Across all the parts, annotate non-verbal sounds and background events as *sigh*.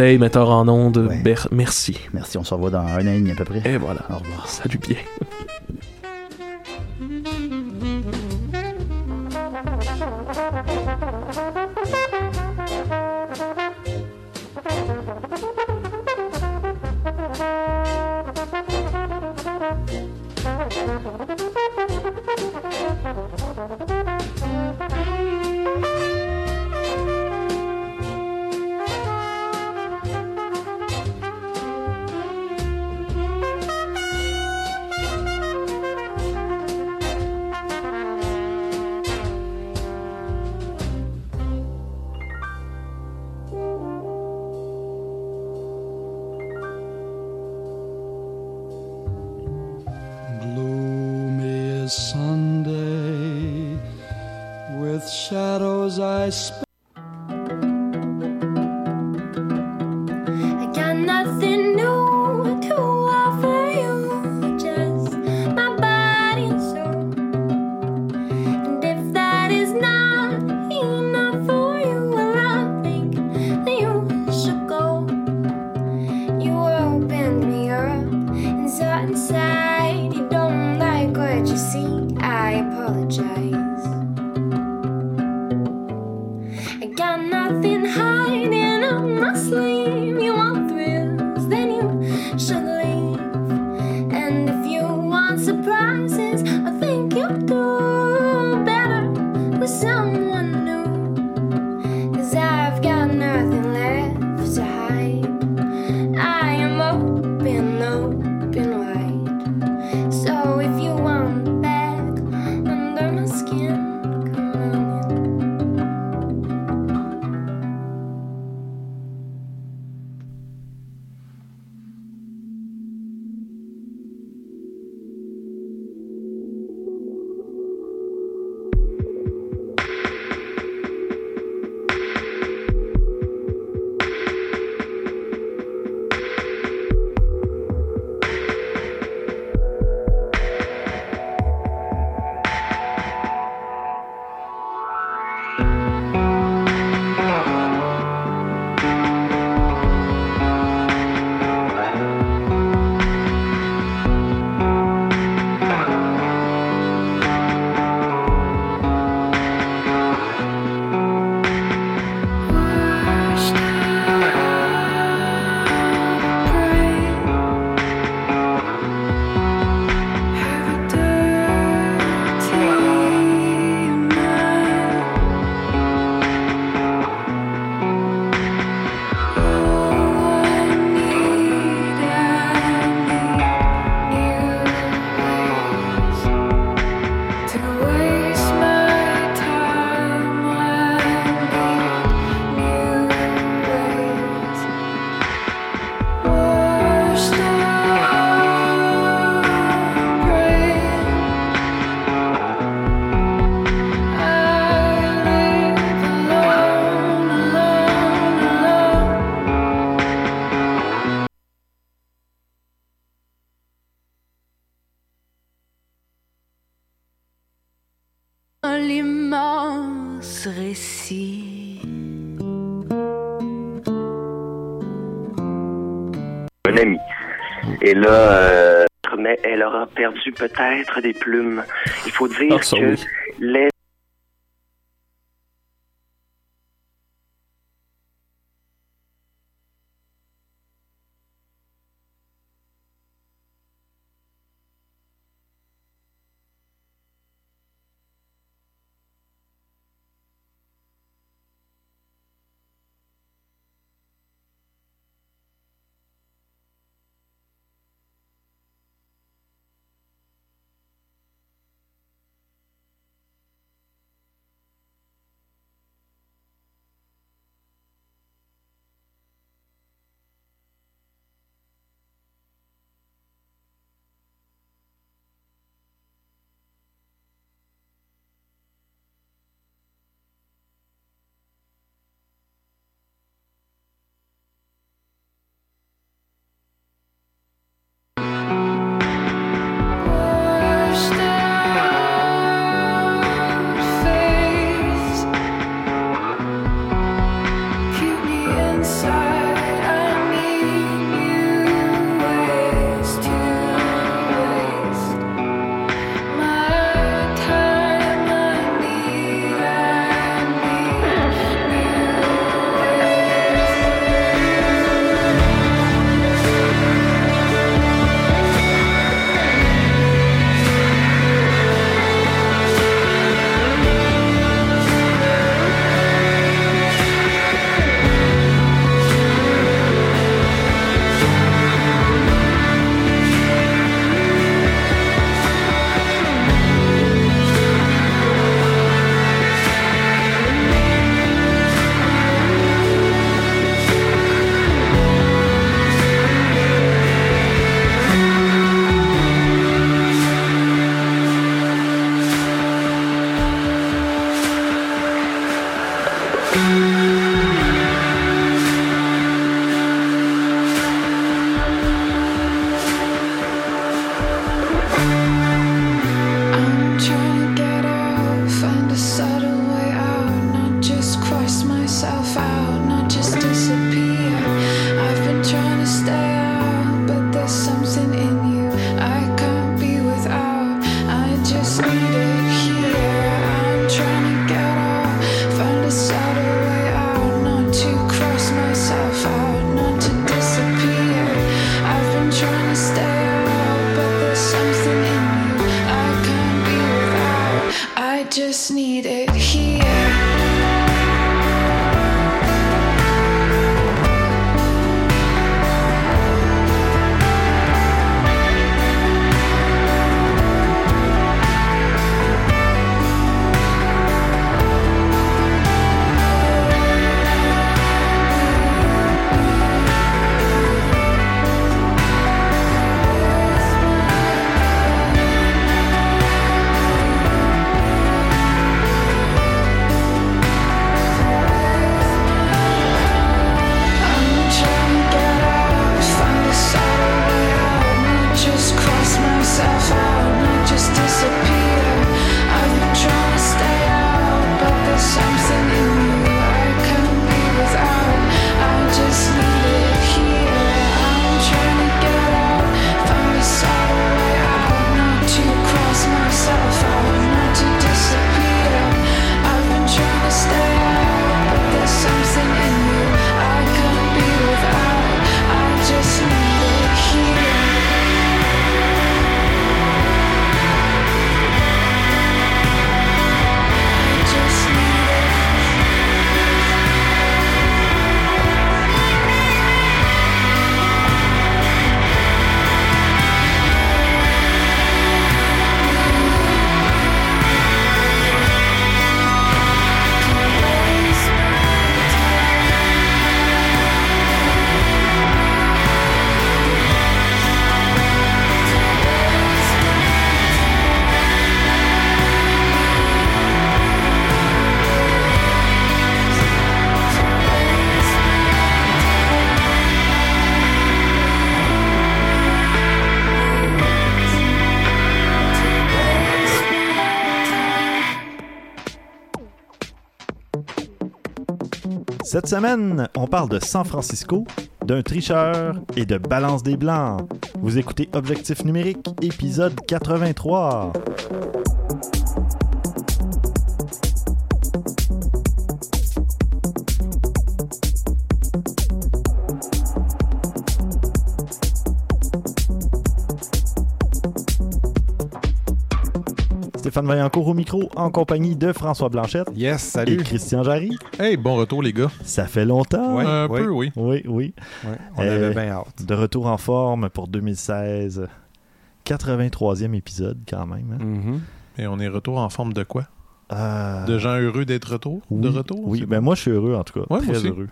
Hey, metteur en ondes, ouais. merci. Merci, on se revoit dans un an à peu près. Et voilà. Au revoir. Salut bien. Et là, euh, mais elle aura perdu peut-être des plumes. Il faut dire ah, que les Cette semaine, on parle de San Francisco, d'un tricheur et de balance des blancs. Vous écoutez Objectif numérique, épisode 83. Stéphane Vaillancourt au micro en compagnie de François Blanchette Yes, et salut. Christian Jarry. Hey, bon retour les gars. Ça fait longtemps. Ouais. Un oui. peu, oui. Oui, oui. Ouais, on Euh, avait bien hâte. De retour en forme pour 2016. 83e épisode quand même. hein. Mhm. Et on est retour en forme de quoi? Euh, De gens heureux d'être retour? Oui, De retour? Oui, ben moi je suis heureux en tout cas. Ouais, Très aussi. heureux.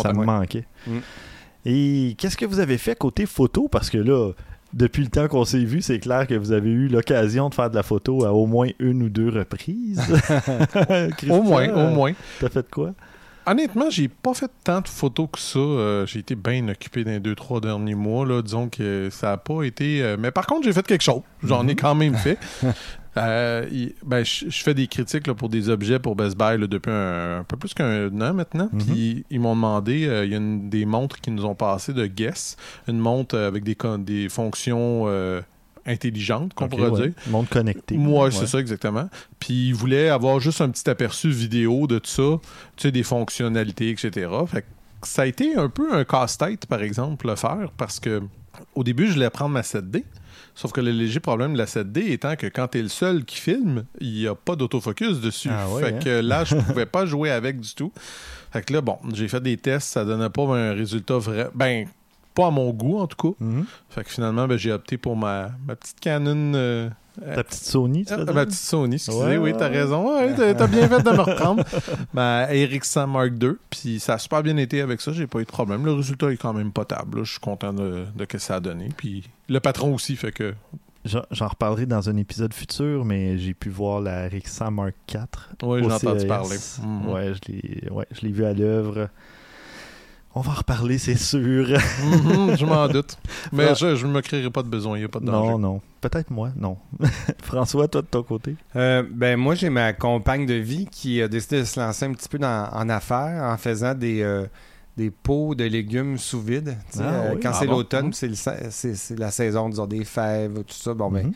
Ça me manquait. Mm. Et qu'est-ce que vous avez fait côté photo? Parce que là, depuis le temps qu'on s'est vu, c'est clair que vous avez eu l'occasion de faire de la photo à au moins une ou deux reprises. *laughs* Au moins, euh, au moins. T'as fait quoi? Honnêtement, j'ai pas fait tant de photos que ça. Euh, j'ai été bien occupé dans les deux, trois derniers mois. Là. Disons que ça a pas été. euh, Mais par contre, j'ai fait quelque chose. J'en ai quand même fait. *laughs* Euh, il- ben, je je fais des critiques là, pour des objets pour Best Buy là, depuis un, un peu plus qu'un an maintenant. Mhm. Puis ils m'ont demandé, euh, il y a une- des montres qui nous ont passé de Guess, une montre euh, avec des, des fonctions euh, intelligentes, qu'on Ok, pourrait ouais. dire. Monde connecté. Moi, Ouais. c'est ça exactement. Puis il voulait avoir juste un petit aperçu vidéo de tout ça, tu sais, des fonctionnalités, etc. Fait que ça a été un peu un casse-tête, par exemple, le faire, parce que au début, je voulais prendre ma 7D. Sauf que le léger problème de la 7D étant que quand t'es le seul qui filme, il n'y a pas d'autofocus dessus. Ah fait hein? que là, je *laughs* pouvais pas jouer avec du tout. Fait que là, bon, j'ai fait des tests, ça donnait pas un résultat vrai. Ben, pas à mon goût en tout cas. Mhm. Fait que finalement, ben, j'ai opté pour ma, ma petite Canon. euh, Ta petite Sony, tu ah, veux ma petite Sony, excusez, Ouais, oui, t'as raison. Ouais, t'as, bien fait de me reprendre. Ma *laughs* Ericsson Mark II, puis ça a super bien été avec ça, j'ai pas eu de problème. Le résultat est quand même potable. Je suis content de, de ce que ça a donné. Puis le patron aussi, fait que. J'en reparlerai dans un épisode futur, mais j'ai pu voir la Rixa Mark IV. Ouais, j'ai entendu CES. parler. Mhm. Ouais, je l'ai ouais, vu à l'œuvre. On va en reparler, c'est sûr. Mhm, je m'en doute. *laughs* Mais Ah. je, je me créerai pas de besoin, il n'y a pas de danger. non, non. Peut-être moi, non. *laughs* François, toi de ton côté? Euh, ben moi j'ai ma compagne de vie qui a décidé de se lancer un petit peu dans- en affaires en faisant des euh, des pots de légumes sous vide. Ah euh, oui. Quand Ah c'est bon? l'automne, c'est, la saison disons, des fèves, tout ça. Bon ben Mhm.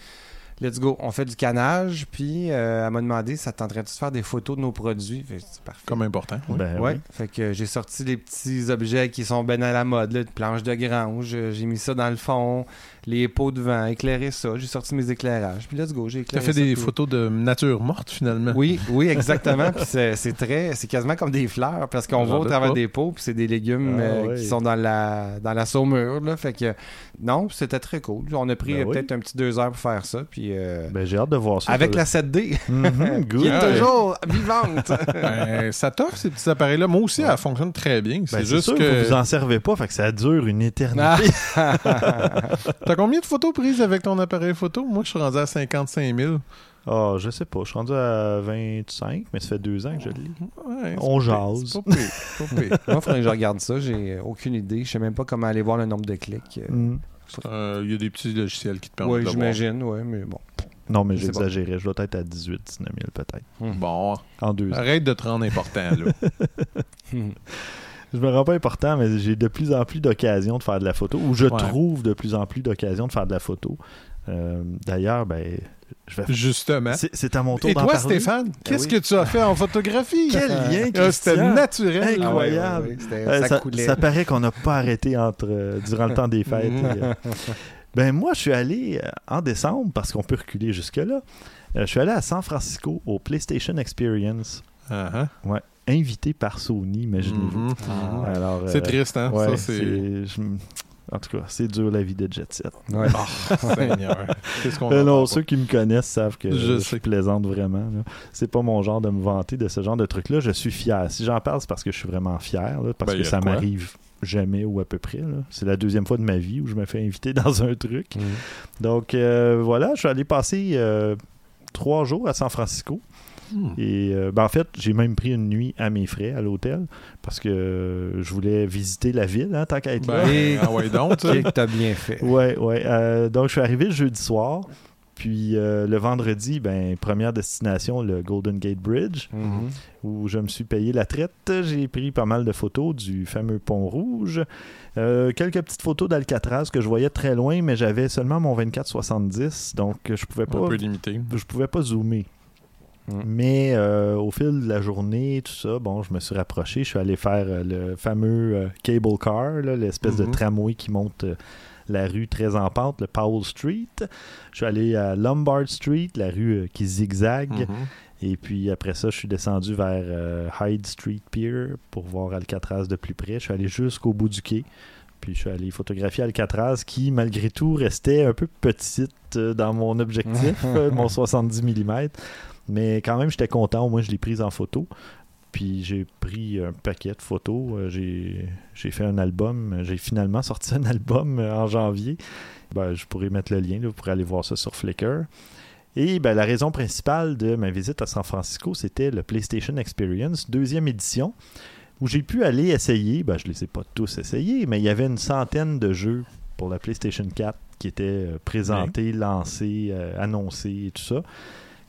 Let's go. On fait du canage, puis euh, elle m'a demandé ça te tenterait-tu de faire des photos de nos produits. Fait c'est parfait. Comme important. oui. Ben Ouais, oui. fait que j'ai sorti les petits objets qui sont bien à la mode, là, de planches de grange, euh, j'ai mis ça dans le fond, les pots de vent, éclairé ça, j'ai sorti mes éclairages, puis let's go, j'ai T'as éclairé fait ça, des puis- photos de nature morte, finalement. Oui, oui, *laughs* exactement, puis c'est c'est très, c'est quasiment comme des fleurs, parce qu'on voit au travers pas. des pots, puis c'est des légumes Ah, euh, ouais. qui sont dans la, dans la saumure, là, fait que non, c'était très cool. On a pris Ben euh, oui. peut-être un petit deux heures pour faire ça, puis euh, Ben, j'ai hâte de voir ça. avec ça. la 7D, *laughs* Mhm, *laughs* good. qui est Ah, ouais. toujours vivante. *laughs* Ben, ça t'offre ces petits appareils-là. Moi aussi, elle fonctionne très bien. Ben, C'est c'est juste sûr que. vous vous en servez pas, fait que ça dure une éternité. T'as combien de photos prises avec ton appareil photo? Moi, je suis rendu à 55 000. Ah, je sais pas, je suis rendu à 25, mais ça fait deux ans que je le lis. Ouais, On jase. pire, c'est pas pire, c'est pas pire. Moi, il faudrait que je regarde ça. J'ai aucune idée. Je sais même pas comment aller voir le nombre de clics. Euh, Il y a des petits logiciels qui te permettent Oui, de voir. j'imagine, oui, mais bon. Non, mais j'exagérais. Je dois être à 18, 19 000 peut-être. Bon, En deux ans. arrête de te rendre important, là. *laughs* Je me rends pas important, mais j'ai de plus en plus d'occasions de faire de la photo, ou je Ouais. trouve de plus en plus d'occasions de faire de la photo. Euh, D'ailleurs, ben, je vais. Justement. C'est c'est à mon tour Et d'en toi, parler. Stéphane, qu'est-ce oui. que tu as fait en photographie? *laughs* Quel lien, Ah, C'était naturel. Incroyable. Ah ouais, ouais, ouais, c'était- Euh, ça, ça, coulait. ça paraît qu'on n'a pas arrêté entre, euh, durant le temps des fêtes. Et, euh, *laughs* ben moi, je suis allé euh, en décembre, parce qu'on peut reculer jusque-là. euh, je suis allé à San Francisco au PlayStation Experience, Ah, ah. invité par Sony, imaginez-vous. Ah, Alors, euh, C'est triste, hein? ouais, ça, En tout cas, c'est dur la vie de jet set. ouais. Oh, Seigneur. Qu'est-ce qu'on Euh, non, ceux qui me connaissent savent que Je je, sais. plaisante vraiment. là. C'est pas mon genre de me vanter de ce genre de truc-là. Je suis fier. Si j'en parle, c'est parce que je suis vraiment fier, là, parce Ben, que ça quoi. m'arrive jamais ou à peu près. là. C'est la deuxième fois de ma vie où je me fais inviter *laughs* dans un truc. Mhm. Donc euh, voilà, je suis allé passer euh, trois jours à San Francisco. Hmm. Et euh, ben, en fait, j'ai même pris une nuit à mes frais à l'hôtel parce que euh, je voulais visiter la ville, hein, tant qu'à être là. Ben, ah ouais, donc, t'as bien fait. Ouais, ouais. Euh, donc, je suis arrivé le jeudi soir. Puis euh, le vendredi, ben, première destination, le Golden Gate Bridge, Mhm. où je me suis payé la traite. J'ai pris pas mal de photos du fameux pont rouge. Euh, quelques petites photos d'Alcatraz que je voyais très loin, mais j'avais seulement mon 24-70, donc je pouvais pas Un peu limité. je pouvais pas zoomer. Mm. Mais euh, au fil de la journée, tout ça, bon, je me suis rapproché. Je suis allé faire euh, le fameux euh, cable car, l'espèce de Mhm. tramway qui monte la rue très en pente, le Powell Street. Je suis allé à Lombard Street, la rue qui zigzague. Mhm. Et puis après ça, je suis descendu vers Hyde Street Pier pour voir Alcatraz de plus près. Je suis allé jusqu'au bout du quai. Puis je suis allé photographier Alcatraz qui, malgré tout, restait un peu petite dans mon objectif, *laughs* mon 70 mm. Mais quand même, j'étais content. Au moins, je l'ai prise en photo. Puis j'ai pris un paquet de photos. Euh, J'ai j'ai fait un album. J'ai finalement sorti un album euh, en janvier. Ben, je pourrais mettre le lien. là, vous pourrez aller voir ça sur Flickr. Et ben, la raison principale de ma visite à San Francisco, c'était le PlayStation Experience, deuxième édition, où j'ai pu aller essayer. Ben, je ne les ai pas tous essayés, mais il y avait une centaine de jeux pour la PlayStation 4 qui étaient euh, présentés, lancés, euh, annoncés et tout ça.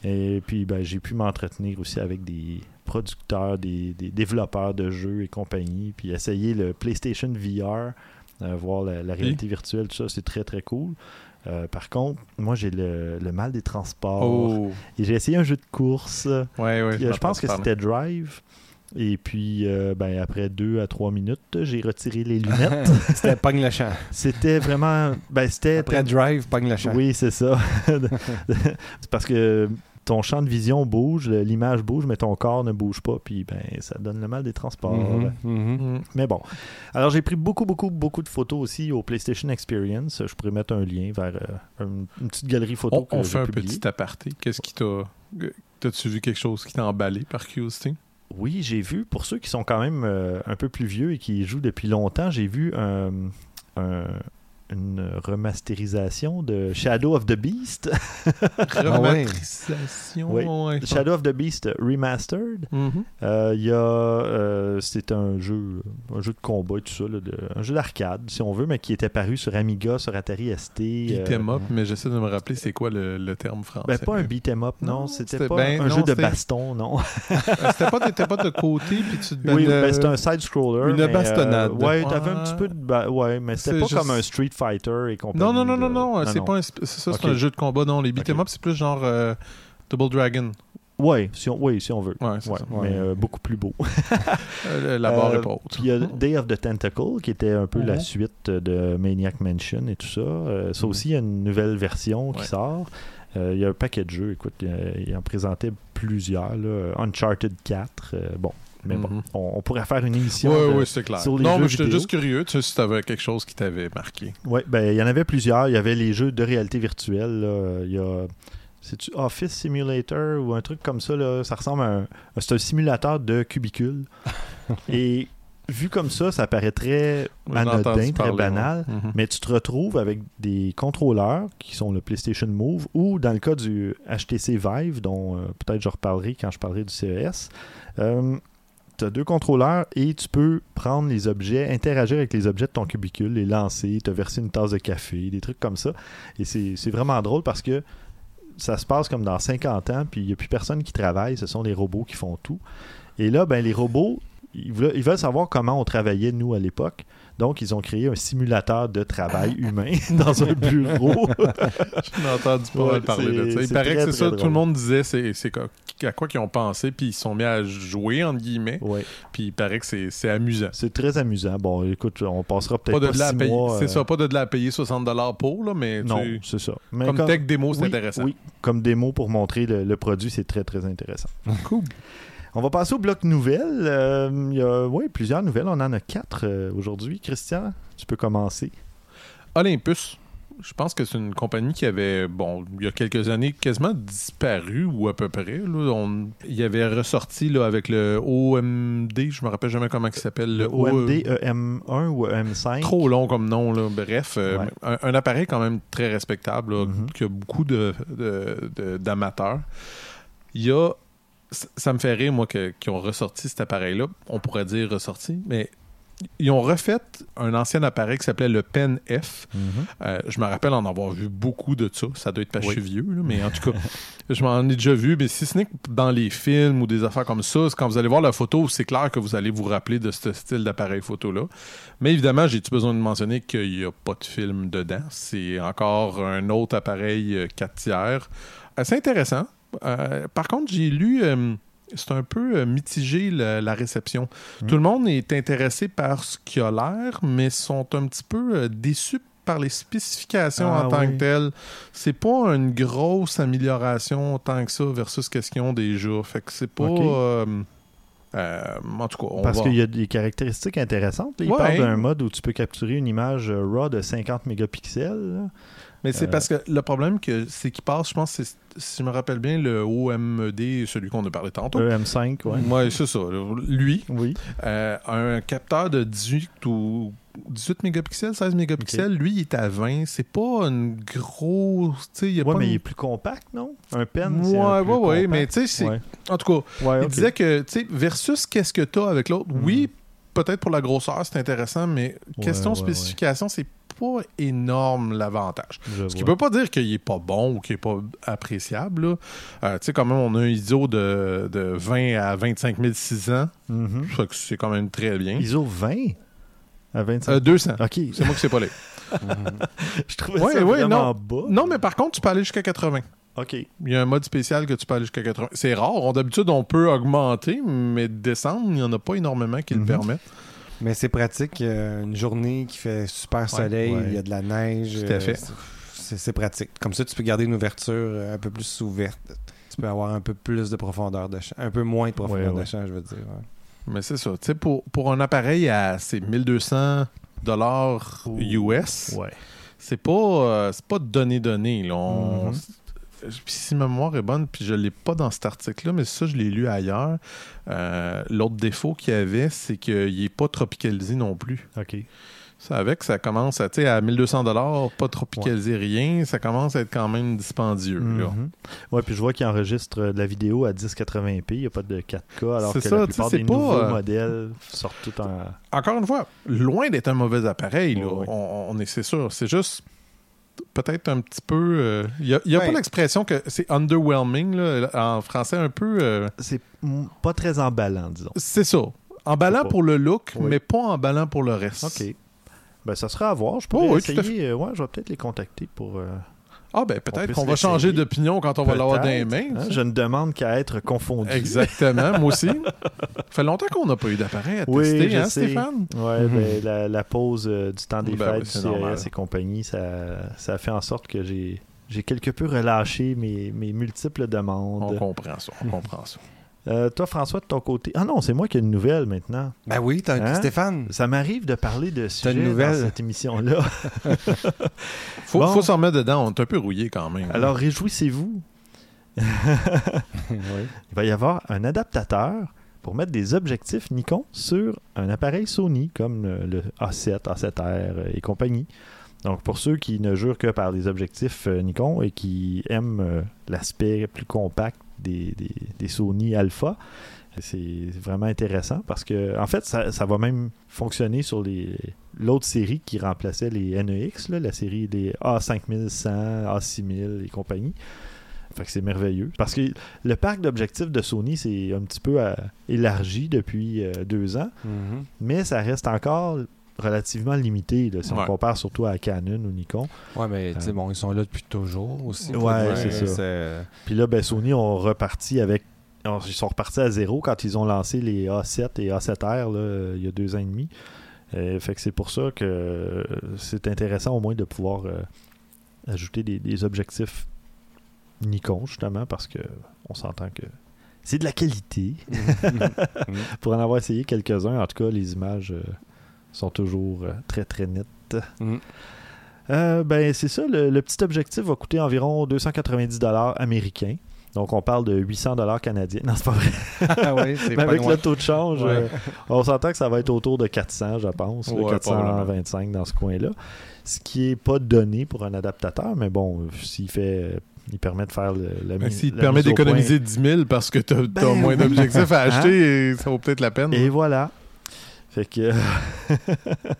Et puis, ben, j'ai pu m'entretenir aussi avec des producteurs, des, des développeurs de jeux et compagnie, puis essayer le PlayStation VR, euh, voir la, la réalité virtuelle, tout ça, c'est très très cool. Euh, par contre, moi j'ai le, le mal des transports. Oh, Et j'ai essayé un jeu de course. euh, ouais, ouais. je pense que c'était Drive. Et puis, euh, ben, après deux à trois minutes, j'ai retiré les lunettes. *laughs* C'était pogne le champ. c'était vraiment. Ben, c'était. Après Drive, pogne le champ. Oui, c'est ça. *laughs* c'est parce que ton champ de vision bouge, l'image bouge, mais ton corps ne bouge pas. Puis, ben, ça donne le mal des transports. Mhm, mhm. Mhm. Mais bon. Alors, j'ai pris beaucoup, beaucoup, beaucoup de photos aussi au PlayStation Experience. Je pourrais mettre un lien vers euh, une, une petite galerie photo On, que on j'ai fait un petit aparté. Qu'est-ce qui t'a. T'as-tu vu quelque chose qui t'a emballé par curiosité? Oui, j'ai vu, pour ceux qui sont quand même euh, un peu plus vieux et qui jouent depuis longtemps, j'ai vu un- un- une remasterisation de Shadow of the Beast. *laughs* Remasterisation. Oui. ouais. Shadow of the Beast Remastered. Euh, Il y a. euh, c'est un jeu, un jeu de combat et tout ça, là, de- un jeu d'arcade, si on veut, mais qui était paru sur Amiga, sur Atari ST. euh, Beat'em up, mais j'essaie de me rappeler c'est quoi le, le terme français. ben, pas un beat'em up, non. Non, C'était c'était- pas ben, un non, jeu de c'était- baston, non. Euh, *laughs* C'était pas, t'étais pas de côté, puis tu te oui, ben, c'est un side-scroller. une mais, euh, bastonnade. ouais, t'avais un petit peu de. ba- ouais, mais c'était pas juste- comme un Street Fighter et compagnie. Non, non, non, non, non, c'est pas un, ça, c'est un jeu de combat. Non, les beat'em up, c'est plus genre euh, Double Dragon. Ouais, si on, oui, si on veut. Ouais, c'est Ouais, ça. mais euh, beaucoup plus beau. *laughs* Euh, la barre Euh, est pas haute. Puis il y a Day of the Tentacle, qui était un peu la suite de Maniac Mansion et tout ça. Euh, ça Mhm. aussi, il y a une nouvelle version qui sort. Euh, il y a un paquet de jeux, écoute, il en présentait plusieurs. là. Uncharted 4, euh, bon. Mais bon, Mhm. on, on pourrait faire une émission. Ouais, de- ouais, c'est clair. sur les Non, jeux mais j'étais juste curieux, tu sais, si t'avais quelque chose qui t'avait marqué. Ouais, ben, il y en avait plusieurs. Il y avait les jeux de réalité virtuelle. là. Il y a. C'est-tu Office Simulator ou un truc comme ça? Là? Ça ressemble à un. C'est un simulateur de cubicule. *laughs* Et vu comme ça, ça paraît très anodin, très parler, banal. ouais. Mhm. Mais tu te retrouves avec des contrôleurs qui sont le PlayStation Move ou dans le cas du HTC Vive, dont euh, peut-être je reparlerai quand je parlerai du CES. Tu as deux contrôleurs et tu peux prendre les objets, interagir avec les objets de ton cubicule, les lancer, te verser une tasse de café, des trucs comme ça. Et c'est vraiment drôle parce que ça se passe comme dans 50 ans, puis il n'y a plus personne qui travaille, ce sont les robots qui font tout. Et là, ben, les robots, ils veulent savoir comment on travaillait, nous, à l'époque. Donc, ils ont créé un simulateur de travail *laughs* humain *laughs* dans un bureau. *laughs* J'en ai entendu pas Ouais, parler de ça. Il paraît très, que c'est ça, tout drôle. le monde disait c'est à quoi qu'ils ont pensé, puis ils se sont mis à jouer, entre guillemets, ouais, puis il paraît que c'est c'est amusant. c'est très amusant. Bon, écoute, on passera Pas peut-être de pas, là à six mois. c'est euh, ça, pas de là à payer 60$ pour, là, mais tu- Non, c'est ça. Mais comme, tech démo, c'est oui, intéressant. Oui, comme démo pour montrer le, le produit, c'est très, très intéressant. Cool. On va passer au bloc nouvelles. Euh, Il y a plusieurs nouvelles. On en a quatre euh, aujourd'hui. Christian, tu peux commencer. Olympus, je pense que c'est une compagnie qui avait, bon, il y a quelques années, quasiment disparu, ou à peu près. Là, on, il avait ressorti là, avec le OMD, je me rappelle jamais comment il s'appelle. Le OMD EM1 ou EM5. Trop long comme nom, là. bref. euh, Ouais. un, un appareil quand même très respectable, là, Mhm. qui a beaucoup de, de- de- d'amateurs. Il y a. Ça me fait rire, moi, qu'ils ont ressorti cet appareil-là. On pourrait dire ressorti, mais ils ont refait un ancien appareil qui s'appelait le Pen F. Mhm. Euh, je me rappelle en avoir vu beaucoup de ça. Ça doit être que Oui. vieux, là, mais en tout cas, *laughs* je m'en ai déjà vu. Mais si ce n'est que dans les films ou des affaires comme ça, c'est quand vous allez voir la photo, c'est clair que vous allez vous rappeler de ce style d'appareil photo-là. Mais évidemment, j'ai-tu besoin de mentionner qu'il n'y a pas de film dedans? C'est encore un autre appareil euh, 4 tiers. Assez intéressant. Euh, par contre, j'ai lu. euh, c'est un peu euh, mitigé la, la réception. Mm. Tout le monde est intéressé par ce qui a l'air, mais sont un petit peu déçus par les spécifications Ah en tant oui. que telles. C'est pas une grosse amélioration tant que ça versus ce qu'ils ont déjà. Fait que c'est pas. Euh, euh, en tout cas, on Parce va- qu'il y a des caractéristiques intéressantes. Il Ouais. parle d'un mode où tu peux capturer une image RAW de 50 mégapixels. Mais c'est Euh, parce que le problème, que c'est qu'il passe, je pense, c'est- si je me rappelle bien, le OMD, celui qu'on a parlé tantôt. EM5, ouais. Ouais, c'est ça. Lui, Oui. euh, un capteur de 18 ou 18 mégapixels, 16 mégapixels, lui, il est à 20. C'est pas une grosse. Pas mais une- il est plus compact, non? Un pen, Ouais, c'est un ouais, mais tu sais, c'est- Ouais. en tout cas, Ouais, il disait que, tu sais, versus qu'est-ce que tu as avec l'autre, Mhm. oui, peut-être pour la grosseur, c'est intéressant, mais question spécification, c'est pas énorme l'avantage. Ce qui vois. veut pas dire qu'il est pas bon ou qu'il est pas appréciable. Euh, tu sais, quand même, on a un ISO de, de 20 à 25 600. Mhm. Ça fait que c'est quand même très bien. ISO 20 à 25. Euh, 200. ok. C'est moi qui sais pas les. *laughs* Je trouvais Ouais, ça ouais, vraiment non. bas. Non, mais par contre, tu peux aller jusqu'à 80. Ok. Il y a un mode spécial que tu peux aller jusqu'à 80. C'est rare. D'habitude, on peut augmenter, mais descendre, il n'y en a pas énormément qui le permettent. Mais c'est pratique. euh, une journée qui fait super soleil, il ouais. y a de la neige. Tout à euh, fait. c'est- pratique. Comme ça, tu peux garder une ouverture euh, un peu plus ouverte. Tu peux avoir un peu plus de profondeur de champ. Un peu moins de profondeur Ouais, de champ, je veux dire. Mais c'est ça. Tu sais, pour, pour un appareil à c'est 1200 dollars US, c'est pas, euh, c'est pas donné-donné. On- Mhm. Puis si ma mémoire est bonne, puis je l'ai pas dans cet article-là, mais ça, je l'ai lu ailleurs. Euh, L'autre défaut qu'il y avait, c'est qu'il est pas tropicalisé non plus. Ok. Ça, avec, ça commence à, tu sais, à 1200 dollars, pas tropicalisé rien, ça commence à être quand même dispendieux. là. Mhm. Ouais, puis je vois qu'il enregistre de la vidéo à 1080p. Il n'y a pas de 4K, alors C'est que ça, la tu sais, plupart c'est des pas, nouveaux euh, modèles sortent tout en. Encore une fois, loin d'être un mauvais appareil, là. Ouais, ouais. On, on est, c'est sûr. C'est juste peut-être un petit peu. euh, Il n'y a, Ouais. pas l'expression que c'est underwhelming, là, en français, un peu. euh, C'est pas très emballant, disons. c'est ça. Emballant pour le look, Oui. mais pas emballant pour le reste. Ok. Ben, ça sera à voir. Je pourrais Oh, oui, essayer. euh, ouais, je vais peut-être les contacter pour. Euh, Ah, ben On peut-être peut qu'on va changer d'opinion quand on va l'avoir dans les mains. hein, je ne demande qu'à être confondu. Exactement, moi aussi. *laughs* fait longtemps qu'on n'a pas eu d'appareil à Oui, tester, hein, sais. Stéphane? Mhm. ben, la, la pause euh, du temps des Ben oui, fêtes, du normal. CRS et compagnie, ça, ça a fait en sorte que j'ai j'ai quelque peu relâché mes, mes multiples On demandes. comprend ça, on comprend ça. Euh, toi, François, de ton côté. Ah non, c'est moi qui ai une nouvelle maintenant. Ben oui, t'as Hein? Stéphane. Ça m'arrive de parler de sujets une nouvelle? dans cette émission-là. *laughs* Faut, Bon. faut s'en mettre dedans, on est un peu rouillé quand même. Alors, réjouissez-vous. *laughs* Oui. Il va y avoir un adaptateur pour mettre des objectifs Nikon sur un appareil Sony comme le, le A7, A7R et compagnie. Donc pour ceux qui ne jurent que par des objectifs euh, Nikon et qui aiment euh, l'aspect plus compact des, des- des Sony Alpha, c'est vraiment intéressant parce que en fait ça, ça va même fonctionner sur les l'autre série qui remplaçait les NEX, là, la série des A5100, A6000 et compagnie. Fait que c'est merveilleux. Parce que le parc d'objectifs de Sony s'est un petit peu euh, élargi depuis euh, deux ans, Mhm. mais ça reste encore relativement limité là, si on compare surtout à Canon ou Nikon. Ouais, mais tu sais, Euh, bon, ils sont là depuis toujours aussi. Ouais, c'est ça. Puis là, ben, Sony ont reparti avec. alors, Ils sont repartis à zéro quand ils ont lancé les A7 et A7R là, euh, il y a deux ans et demi. Euh, fait que c'est pour ça que euh, c'est intéressant au moins de pouvoir euh, ajouter des, des objectifs Nikon, justement, parce que on s'entend que c'est de la qualité. *laughs* *laughs* pour en avoir essayé quelques-uns, en tout cas, les images euh, sont toujours euh, très très nettes. Mhm. Euh, ben, c'est ça, le, le petit objectif va coûter environ 290 dollars américains. Donc, on parle de 800 dollars canadiens. Non, c'est pas vrai. *laughs* Oui, c'est Mais pas avec loin. le taux de change, Ouais. euh, on s'entend que ça va être autour de 400, je pense. là, Ouais, 425 dans ce coin-là. Ce qui est pas donné pour un adaptateur, mais bon, s'il fait... Il permet de faire le, la mise- S'il te permet d'économiser 10 000 parce que tu as, Ben moins oui. d'objectifs à *laughs* Hein? acheter, et ça vaut peut-être la peine. Et voilà. Fait que. *laughs*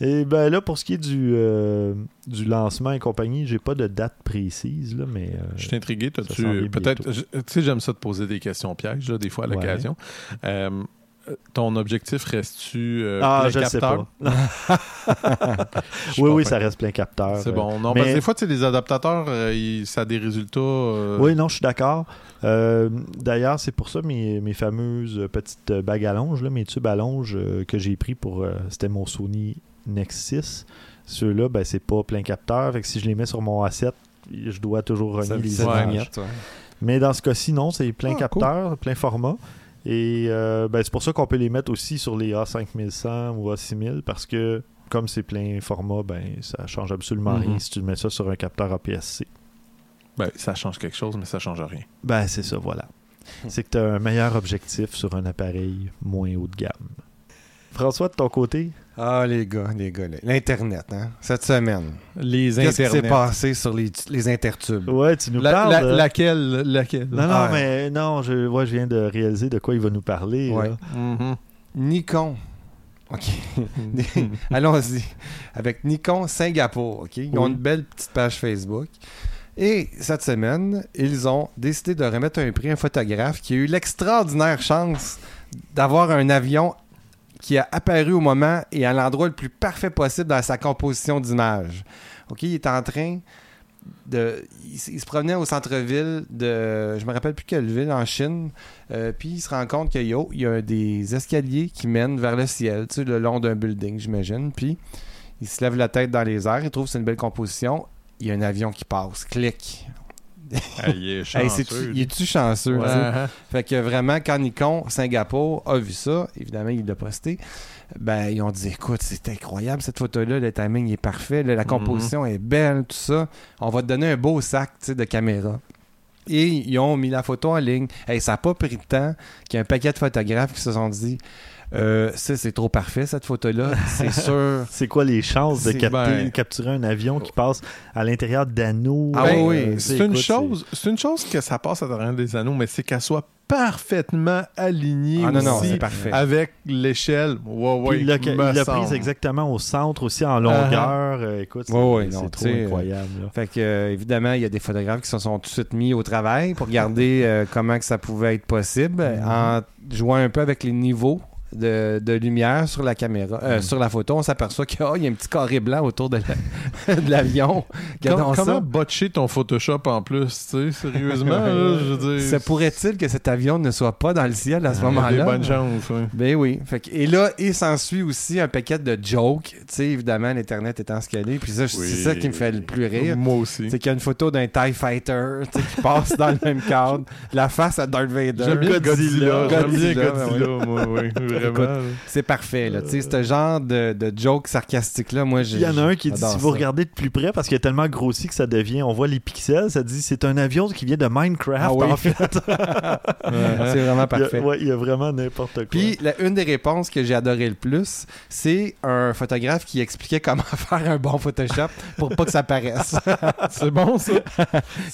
et ben là, pour ce qui est du, euh, du lancement et compagnie, j'ai pas de date précise, là, mais. euh, Je suis intrigué. T'as-tu peut-être. Tu sais, j'aime ça te poser des questions pièges, là, des fois à Ouais. l'occasion. Euh, ton objectif reste-tu euh, ah, plein je sais capteur? pas. *laughs* Je suis oui, pas oui, fin. ça reste plein capteur. C'est euh, bon. Non, mais- parce que des fois, tu sais, les adaptateurs, euh, ils- ça a des résultats. euh, Oui, non, je suis d'accord. Euh, D'ailleurs, c'est pour ça mes, mes fameuses petites bagues à longe, là, mes tubes à longe euh, que j'ai pris pour. euh, C'était mon Sony Nexus. Ceux-là, ben, c'est pas plein capteur. Fait que si je les mets sur mon A7, je dois toujours renier les ça images. vignette, ouais. Mais dans ce cas-ci, non, c'est plein Ah, capteur, plein format. Et euh, ben, c'est pour ça qu'on peut les mettre aussi sur les A5100 ou A6000 parce que comme c'est plein format, ben ça change absolument Mhm. rien si tu le mets ça sur un capteur APS-C. Ben, ça change quelque chose, mais ça change rien. Ben c'est ça, voilà. c'est que tu as un meilleur objectif sur un appareil moins haut de gamme. François, de ton côté, Ah, les gars, les gars, là. l'Internet, hein, cette semaine. Les Qu'est-ce qui s'est passé sur les, les intertubes? ouais, tu nous La- parles. la- de- laquelle Laquelle? Non, non, Ah, mais non, je, ouais, je viens de réaliser de quoi il va nous parler. Ouais. là. Mhm. Nikon. OK. *laughs* Allons-y. Avec Nikon Singapour. OK? Ils ont une belle petite page Facebook. Et cette semaine, ils ont décidé de remettre un prix à un photographe qui a eu l'extraordinaire chance d'avoir un avion qui a apparu au moment et à l'endroit le plus parfait possible dans sa composition d'image. OK? Il est en train de. Il, se promenait au centre-ville de. Je me rappelle plus quelle ville en Chine. Euh, puis il se rend compte qu'il y a, il y a des escaliers qui mènent vers le ciel, tu sais, le long d'un building, j'imagine. Puis il se lève la tête dans les airs, il trouve que c'est une belle composition. Il y a un avion qui passe. Clic. *laughs* Ah, il est Hey, chanceux, il est-tu chanceux? Ouais. sais? Fait que vraiment, quand Nikon Singapour a vu ça, évidemment, il l'a posté. Ben, ils ont dit écoute, c'est incroyable cette photo-là, le timing est parfait, là, la composition est belle, tout ça. On va te donner un beau sac de caméra. Et ils ont mis la photo en ligne. Hey, ça n'a pas pris de temps qu'il y a un paquet de photographes qui se sont dit euh, ça, c'est trop parfait cette photo-là, c'est *laughs* sûr. C'est quoi les chances de capter- ben- capturer un avion qui passe à l'intérieur d'anneaux? Ah euh, oui, sais, C'est une chose, c'est une chose que ça passe à travers des anneaux, mais c'est qu'elle soit parfaitement alignée Ah non, non, aussi parfait. avec l'échelle. Ouais, il l'a prise exactement au centre aussi en longueur. Écoute, c'est Ouais, trop incroyable. là. Fait que, euh, évidemment, il y a des photographes qui se sont tout de suite mis au travail pour regarder euh, comment que ça pouvait être possible en jouant un peu avec les niveaux. De, de lumière sur la caméra, euh, sur la photo, on s'aperçoit qu'il y a un petit carré blanc autour de la- *laughs* de l'avion. Com- Regardons comment ça. botcher ton Photoshop en plus, tu sais, sérieusement, là, je veux dire? Ça pourrait-il que cet avion ne soit pas dans le ciel à ce Il y a moment-là? Des bonnes chances, oui. Ben oui. Fait que- et là, il s'ensuit aussi un paquet de jokes. Tu sais, évidemment, l'Internet étant scalé. Puis ça, c'est ça qui me fait le plus rire. Moi aussi. C'est qu'il y a une photo d'un TIE Fighter qui passe dans le même cadre. La face à Darth Vader. J'aime bien Godzilla. J'aime bien Godzilla, Godzilla, moi, oui. C'est parfait, là. Tu sais, ce genre de, de joke sarcastique-là, moi, j'ai. Il y en a un qui dit si vous regardez de plus près, parce qu'il est tellement grossi que ça devient, on voit les pixels, ça dit c'est un avion qui vient de Minecraft Ah oui. en fait. *laughs* C'est vraiment Il y, a, parfait. ouais, il y a vraiment n'importe quoi. Puis, la- une des réponses que j'ai adoré le plus, c'est un photographe qui expliquait comment *laughs* faire un bon Photoshop pour pas que ça paraisse. *laughs* C'est bon, ça?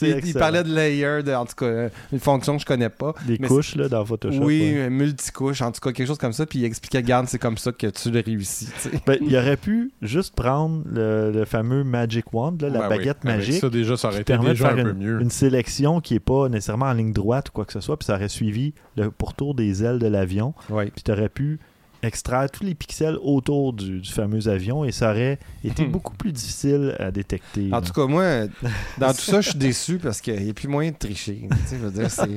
Il, parlait de layer, de, en tout cas, une fonction que je connais pas. des couches là, dans Photoshop. oui, ouais. multicouche, en tout cas, quelque chose comme ça. Puis il expliquait, garde, c'est comme ça que tu le réussis. Ben, il aurait pu juste prendre le, le fameux Magic Wand, là, la Ben oui. baguette Avec magique, Ça, déjà, ça aurait été déjà faire un peu une, mieux. une sélection qui est pas nécessairement en ligne droite ou quoi que ce soit, puis ça aurait suivi le pourtour des ailes de l'avion, puis tu aurais pu extraire tous les pixels autour du, du fameux avion et ça aurait été beaucoup plus difficile à détecter. En là. tout cas, moi, dans tout ça, je suis *laughs* déçu parce qu'il n'y a plus moyen de tricher. Tu sais, je veux dire, c'est. *laughs*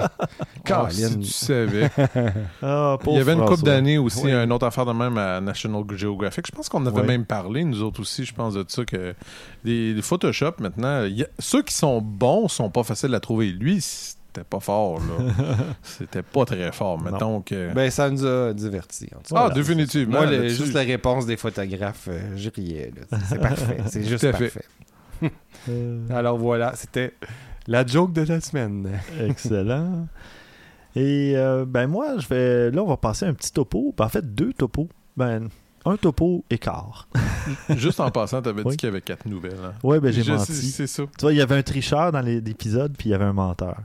Ah, si tu savais. *laughs* Ah, Il y avait une couple d'années aussi, Oui. une autre affaire de même à National Geographic. Je pense qu'on avait Ouais. même parlé, nous autres aussi, je pense de ça, que les, les Photoshop, maintenant, il y a- ceux qui sont bons sont pas faciles à trouver. Lui, c'était pas fort, là. *laughs* c'était pas très fort, mettons que... Ben, ça nous a divertis. en tout cas. ah, définitivement. Moi, juste la réponse des photographes, euh, je riais. là. C'est parfait. C'est juste parfait. *laughs* Alors voilà, c'était la joke de la semaine. excellent. Et euh, ben moi, je vais. Là, on va passer un petit topo. Ben, en fait, deux topos. Ben, un topo écart. *laughs* Juste en passant, t'avais Oui. dit qu'il y avait quatre nouvelles. hein. Ouais, ben j'ai menti. C'est ça. Tu vois, il y avait un tricheur dans les- l'épisode, puis il y avait un menteur.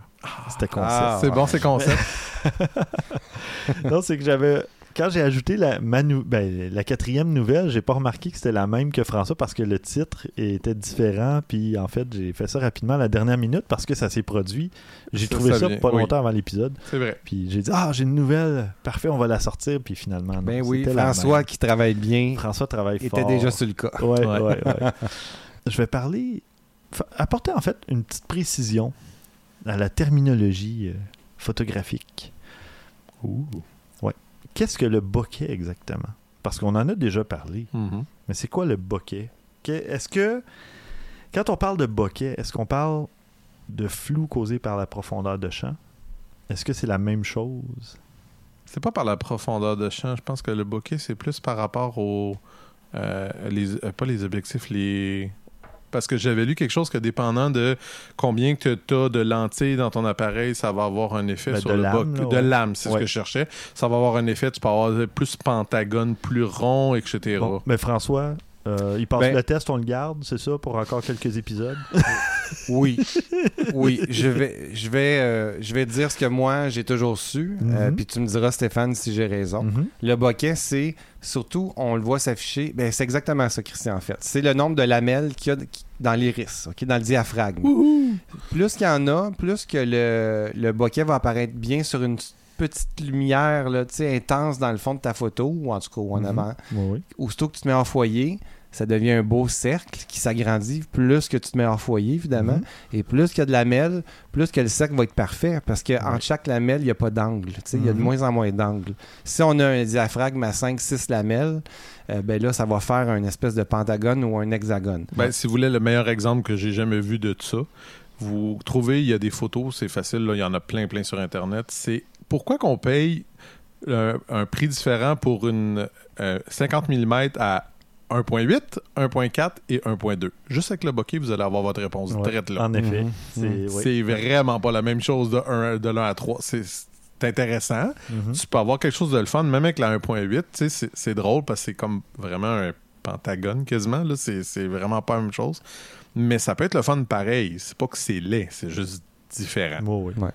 C'était concept. Ah, c'est ouais. bon, c'est concept. *laughs* non, c'est que j'avais quand j'ai ajouté la, ma nou- ben, la quatrième nouvelle, j'ai pas remarqué que c'était la même que François parce que le titre était différent. Puis en fait, j'ai fait ça rapidement à la dernière minute parce que ça s'est produit. J'ai trouvé ça pas oui. longtemps avant l'épisode. C'est vrai. Puis j'ai dit Ah, j'ai une nouvelle. Parfait, on va la sortir. Puis finalement, non, Ben oui, c'était la François qui travaille bien François travaille était fort. déjà sur le cas. Ouais, Ouais. ouais, ouais. Je vais parler, apporter en fait une petite précision à la terminologie euh, photographique. Ouais. Qu'est-ce que le bokeh exactement? Parce qu'on en a déjà parlé. Mhm. Mais c'est quoi le bokeh? Est-ce que, quand on parle de bokeh, est-ce qu'on parle de flou causé par la profondeur de champ? Est-ce que c'est la même chose? C'est pas par la profondeur de champ. Je pense que le bokeh, c'est plus par rapport aux. euh, les, euh, pas les objectifs, les. Parce que j'avais lu quelque chose que dépendant de combien que tu as de lentilles dans ton appareil, ça va avoir un effet Ben, sur le lame, là, De lame, c'est ce que je cherchais. Ça va avoir un effet, tu peux avoir plus pentagone, plus rond, etc. Bon, mais François, euh, il passe Ben- le test, on le garde, c'est ça, pour encore quelques épisodes? *laughs* Oui, oui, je vais, je vais, euh, je vais dire ce que moi j'ai toujours su, euh, Mhm. puis tu me diras Stéphane si j'ai raison. Mhm. Le bokeh, c'est surtout, on le voit s'afficher, ben, c'est exactement ça, Christian, en fait. C'est le nombre de lamelles qu'il y a qui- dans l'iris, ok, dans le diaphragme. Plus qu'il y en a, plus que le, le bokeh va apparaître bien sur une petite lumière là, intense dans le fond de ta photo, ou en tout cas ou en Mhm. avant. Oui, oui. Aussitôt que tu te mets en foyer, ça devient un beau cercle qui s'agrandit plus que tu te mets en foyer, évidemment. Mhm. Et plus qu'il y a de lamelles, plus que le cercle va être parfait. Parce qu'entre Ouais. chaque lamelle, il n'y a pas d'angle. tu sais, Il y a de Mhm. moins en moins d'angles. Si on a un diaphragme à 5-6 lamelles, euh, ben là, ça va faire un espèce de pentagone ou un hexagone. Ben, si vous voulez le meilleur exemple que j'ai jamais vu de ça, vous trouvez, il y a des photos, c'est facile, là, il y en a plein, plein sur Internet. C'est pourquoi qu'on paye un, un prix différent pour une euh, 50 mm à 1.8, 1.4 et 1.2. Juste avec le bokeh, vous allez avoir votre réponse Ouais, direct là. En effet. Mhm. C'est Mhm. C'est vraiment pas la même chose de 1 de l'un à 3. C'est intéressant. Mhm. Tu peux avoir quelque chose de le fun, même avec la 1.8, tu sais, c'est- c'est drôle parce que c'est comme vraiment un pentagone quasiment. là. C'est c'est vraiment pas la même chose. Mais ça peut être le fun pareil. C'est pas que c'est laid, c'est juste différent. Oui, oui.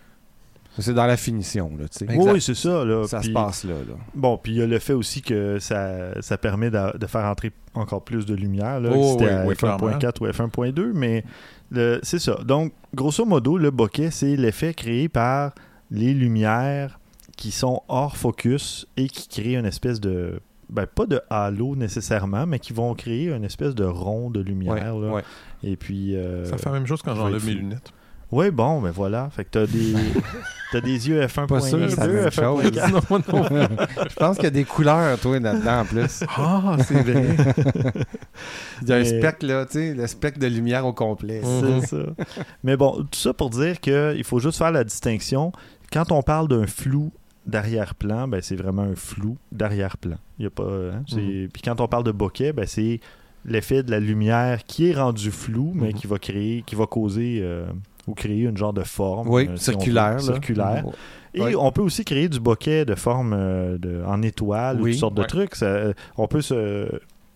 C'est dans la finition, là, tu sais. Oui, c'est ça. Là. Ça Puis- se passe là. là. Bon, puis il y a le fait aussi que ça, ça permet de, de faire entrer encore plus de lumière. Là, Oh, c'était oui, à oui, F1.4 ou F1.2, mais le- c'est ça. Donc, grosso modo, le bokeh, c'est l'effet créé par les lumières qui sont hors focus et qui créent une espèce de. Ben, pas de halo nécessairement, mais qui vont créer une espèce de rond de lumière. Ouais, là. ouais. Et puis. euh, Ça fait la même chose quand j'enlève mes lunettes. Oui, bon, ben voilà. Fait que t'as des, *laughs* t'as des yeux F1.2, Pas sûr c'est la même F1.4. *laughs* Je pense qu'il y a des couleurs, toi, là-dedans, en plus. Ah, c'est vrai. *laughs* Il y a un Mais- spectre, là, tu sais, le spectre de lumière au complet. C'est ça. Mais bon, tout ça pour dire qu'il faut juste faire la distinction. Quand on parle d'un flou d'arrière-plan, ben c'est vraiment un flou d'arrière-plan. Il y a pas. hein, Mhm. Puis quand on parle de bokeh, ben c'est l'effet de la lumière qui est rendu flou, mais Mhm. qui va créer, qui va causer euh, ou créer une genre de forme. Oui, euh, si on veut, circulaire. circulaire. Et Ouais. on peut aussi créer du bokeh de forme euh, de- en étoile ou toutes sortes de trucs. Ça, euh, on peut se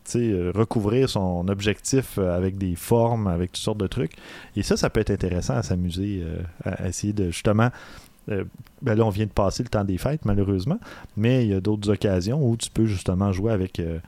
tu sais, recouvrir son objectif avec des formes, avec toutes sortes de trucs. Et ça, ça peut être intéressant à s'amuser, euh, à, à essayer de justement. euh, ben là, on vient de passer le temps des fêtes, malheureusement, mais il y a d'autres occasions où tu peux justement jouer avec, euh,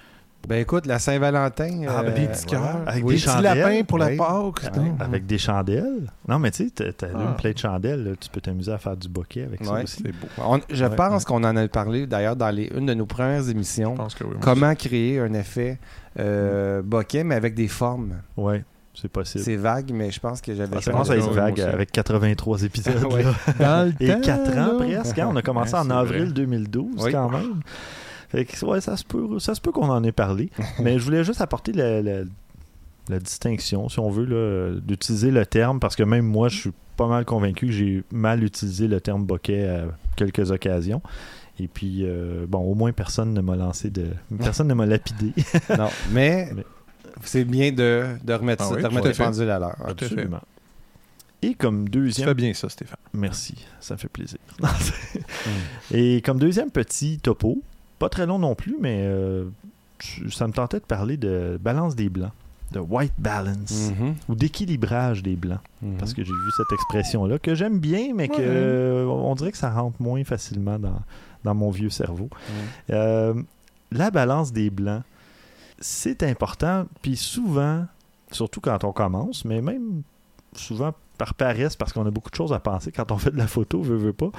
Ben écoute, la Saint-Valentin. Ah, ben, euh, des petits voilà. cœurs. Avec Oui. des Des petits chandelles. lapins pour la Oui. Pâques. Avec des chandelles. Non, mais tu sais, tu allumes Ah. plein de chandelles, là, tu peux t'amuser à faire du bokeh avec ça aussi. C'est beau. On- je Ouais, pense ouais. qu'on en a parlé d'ailleurs dans les, une de nos premières émissions. Je pense que oui. Comment créer un effet euh, bokeh, mais avec des formes. Ouais, c'est possible. C'est vague, mais je pense que j'avais Ça fait commence à un- être oui, vague avec 83 épisodes. Ouais. là. Dans le *laughs* Et temps, 4 ans presque. hein, On a commencé Ouais, en avril vrai. 2012 Oui. quand même. Fait que, ouais, ça se peut, ça se peut qu'on en ait parlé. *laughs* Mais je voulais juste apporter la, la- la distinction, si on veut, là, d'utiliser le terme, parce que même moi, je suis pas mal convaincu que j'ai mal utilisé le terme bokeh à quelques occasions. Et puis, euh, bon, au moins personne ne m'a lancé de. Personne ne m'a lapidé. *laughs* Non, mais Mais- c'est bien de, de remettre, Ah ça, oui, de remettre fait. pendules à l'heure. Tout à fait. Absolument. Et comme Tu deuxième fais bien ça, Stéphane. Merci, ça me fait plaisir. *laughs* Et comme deuxième petit topo, pas très long non plus, mais euh, ça me tentait de parler de balance des blancs. de white balance Mhm. ou d'équilibrage des blancs. Mhm. Parce que j'ai vu cette expression-là que j'aime bien, mais que euh, on dirait que ça rentre moins facilement dans, dans mon vieux cerveau. Euh, la balance des blancs, c'est important. Puis souvent, surtout quand on commence, mais même souvent par paresse, parce qu'on a beaucoup de choses à penser quand on fait de la photo, veut, veut pas.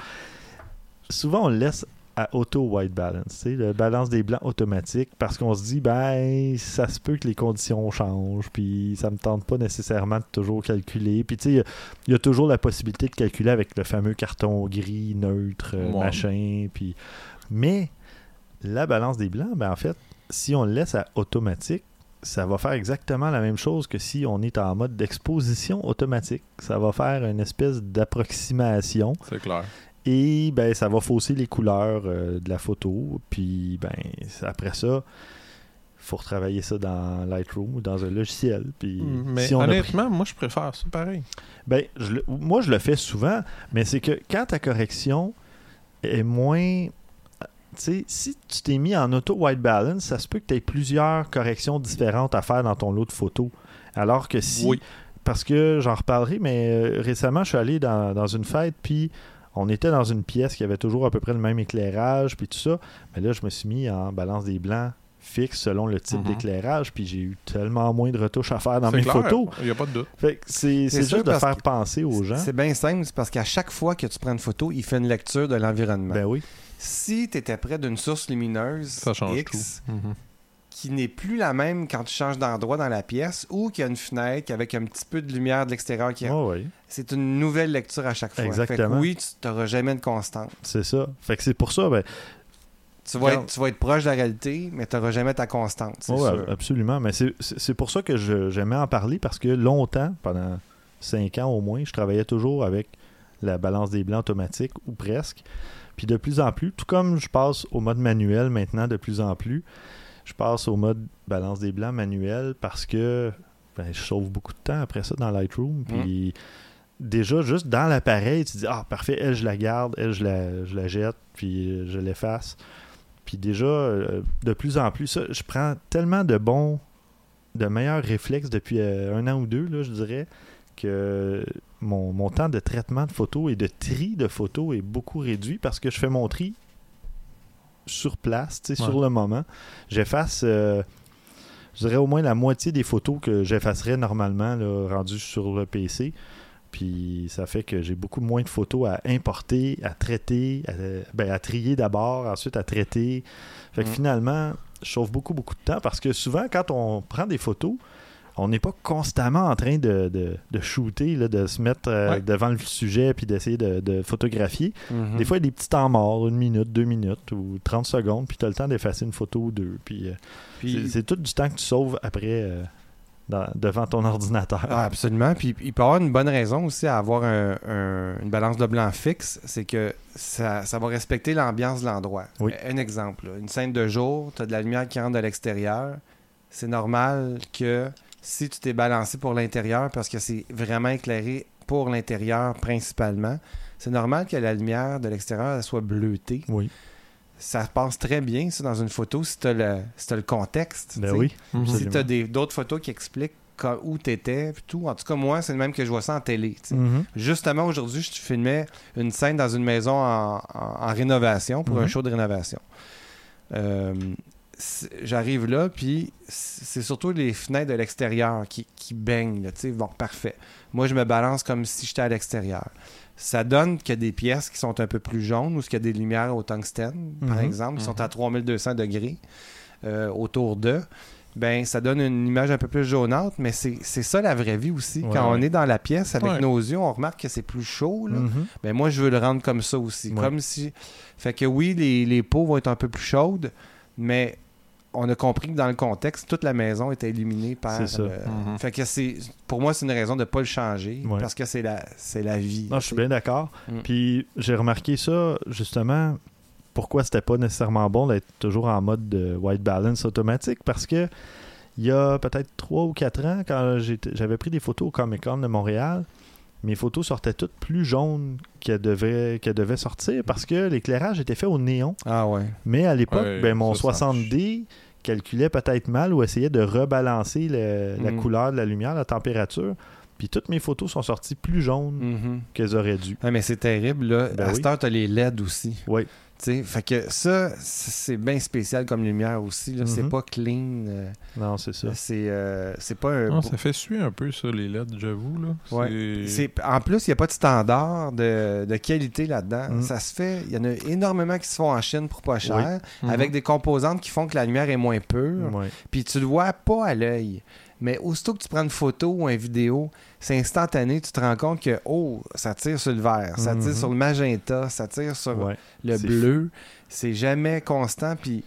Souvent, on le laisse à auto white balance, le balance des blancs automatique, parce qu'on se dit, ben, ça se peut que les conditions changent, puis ça me tente pas nécessairement de toujours calculer. Puis, tu sais, il y a- il y, a toujours la possibilité de calculer avec le fameux carton gris, neutre, euh, machin, puis... Mais la balance des blancs, ben, en fait, si on le laisse à automatique, ça va faire exactement la même chose que si on est en mode d'exposition automatique. Ça va faire une espèce d'approximation C'est clair. Et ben ça va fausser les couleurs euh, de la photo. Puis ben après ça, faut retravailler ça dans Lightroom ou dans un logiciel. Puis Mais si on a pris- honnêtement, moi, je préfère ça pareil. ben, je le- moi, je le fais souvent, mais c'est que quand ta correction est moins. Tu sais, si tu t'es mis en auto white balance, ça se peut que tu aies plusieurs corrections différentes à faire dans ton lot de photos. Alors que si. Oui. Parce que j'en reparlerai, mais euh, récemment, je suis allé dans, dans une fête, puis on était dans une pièce qui avait toujours à peu près le même éclairage, puis tout ça. Mais là, je me suis mis en balance des blancs fixe selon le type Mhm. d'éclairage, puis j'ai eu tellement moins de retouches à faire dans C'est mes clair, photos. Il n'y a pas de doute. Fait que c'est juste de faire penser aux gens. C'est bien simple, c'est parce qu'à chaque fois que tu prends une photo, il fait une lecture de l'environnement. Ben oui. Si tu étais près d'une source lumineuse Ça change X, tout. Mhm. Qui n'est plus la même quand tu changes d'endroit dans la pièce ou qu'il y a une fenêtre avec un petit peu de lumière de l'extérieur qui ouais. c'est une nouvelle lecture à chaque fois. Exactement. Fait que oui, tu n'auras jamais de constante. C'est ça. Fait que c'est pour ça, ben, Tu vas, être, tu vas être proche de la réalité, mais tu n'auras jamais ta constante. C'est ouais, sûr. absolument. Mais c'est- pour ça que je- j'aimais en parler parce que longtemps, pendant cinq ans au moins, je travaillais toujours avec la balance des blancs automatique ou presque. Puis de plus en plus, tout comme je passe au mode manuel maintenant de plus en plus, je passe au mode balance des blancs manuel parce que ben, je sauve beaucoup de temps après ça dans Lightroom. Puis déjà, juste dans l'appareil, tu dis Ah, parfait, elle, je la garde, elle, je la, je la jette, puis euh, je l'efface. Puis déjà, euh, de plus en plus, ça, je prends tellement de bons, de meilleurs réflexes depuis euh, un an ou deux, là, je dirais, que mon, mon temps de traitement de photos et de tri de photos est beaucoup réduit parce que je fais mon tri sur place, Ouais. sur le moment. J'efface, euh, je dirais au moins la moitié des photos que j'effacerais normalement, là, rendues sur le PC. Puis ça fait que j'ai beaucoup moins de photos à importer, à traiter, à, ben, à trier d'abord, ensuite à traiter. Fait que Mm. finalement, je sauve beaucoup, beaucoup de temps parce que souvent, quand on prend des photos, on n'est pas constamment en train de, de, de shooter, là, de se mettre euh, Ouais. devant le sujet puis d'essayer de, de photographier. Mhm. Des fois, il y a des petits temps morts, une minute, deux minutes ou 30 secondes, puis tu as le temps d'effacer une photo ou deux. Puis, euh, Puis- c'est- c'est tout du temps que tu sauves après euh, dans- devant ton *laughs* ordinateur. Ah, absolument. Puis il peut y avoir une bonne raison aussi à avoir un- un- une balance de blanc fixe, c'est que ça, ça va respecter l'ambiance de l'endroit. Oui. Un exemple, là, une scène de jour, tu as de la lumière qui rentre de l'extérieur. C'est normal que si tu t'es balancé pour l'intérieur, parce que c'est vraiment éclairé pour l'intérieur principalement, c'est normal que la lumière de l'extérieur elle soit bleutée. Oui. Ça passe très bien, ça, dans une photo, si tu as, le si t'as le contexte. Ben oui. Mhm. Si tu as d'autres photos qui expliquent quand- où tu étais, tout. En tout cas, moi, c'est le même que je vois ça en télé. Mhm. Justement, aujourd'hui, je filmais une scène dans une maison en, en- en rénovation, pour un Mhm. show de rénovation. Euh, J'arrive là, puis c'est surtout les fenêtres de l'extérieur qui, qui baignent. Là, bon, parfait. Moi, je me balance comme si j'étais à l'extérieur. Ça donne qu'il y a des pièces qui sont un peu plus jaunes ou qu'il y a des lumières au tungstène, par Mhm. exemple, qui sont à 3200 degrés euh, autour d'eux. Ben, ça donne une image un peu plus jaunâtre, mais c'est ça la vraie vie aussi. Ouais, Quand on est dans la pièce avec Ouais. nos yeux, on remarque que c'est plus chaud. Là. Mhm. Ben, moi, je veux le rendre comme ça aussi. Comme si. Fait que oui, les, les peaux vont être un peu plus chaudes, mais on a compris que dans le contexte, toute la maison était illuminée par. C'est ça. le- Mhm. Fait que c'est. Pour moi, c'est une raison de ne pas le changer Ouais. parce que c'est la, c'est la vie. Non, je suis bien d'accord. Mm. Puis j'ai remarqué ça, justement, pourquoi c'était pas nécessairement bon d'être toujours en mode de white balance automatique, parce que il y a peut-être trois ou quatre ans, quand j'étais- j'avais pris des photos au Comic Con de Montréal, mes photos sortaient toutes plus jaunes qu'elles devaient, qu'elles devaient sortir parce que l'éclairage était fait au néon. Ah ouais. Mais à l'époque, Ouais, ben, mon ça, ça 60D, calculait peut-être mal ou essayait de rebalancer le- la Mm. couleur de la lumière, la température. Puis toutes mes photos sont sorties plus jaunes Mhm. qu'elles auraient dû. Ah, mais c'est terrible, là. Ben à oui. cette heure, t'as les LED aussi. Oui. Tu sais, fait que ça, c'est bien spécial comme lumière aussi. Là. C'est Mhm. pas clean. euh, Non, c'est ça. c'est, euh, c'est pas un. Non, ça fait suer un peu, ça, les LED, j'avoue. là. Ouais. C'est- C'est- En plus, il n'y a pas de standard de, de qualité là-dedans. Mm. Ça se fait. Il y en a énormément qui se font en Chine pour pas cher, Mhm. avec des composantes qui font que la lumière est moins pure. Puis tu le vois pas à l'œil. Mais aussitôt que tu prends une photo ou une vidéo, c'est instantané. Tu te rends compte que, oh, ça tire sur le vert, ça tire Mhm. sur le magenta, ça tire sur Ouais. le C'est bleu. C'est jamais constant. Puis.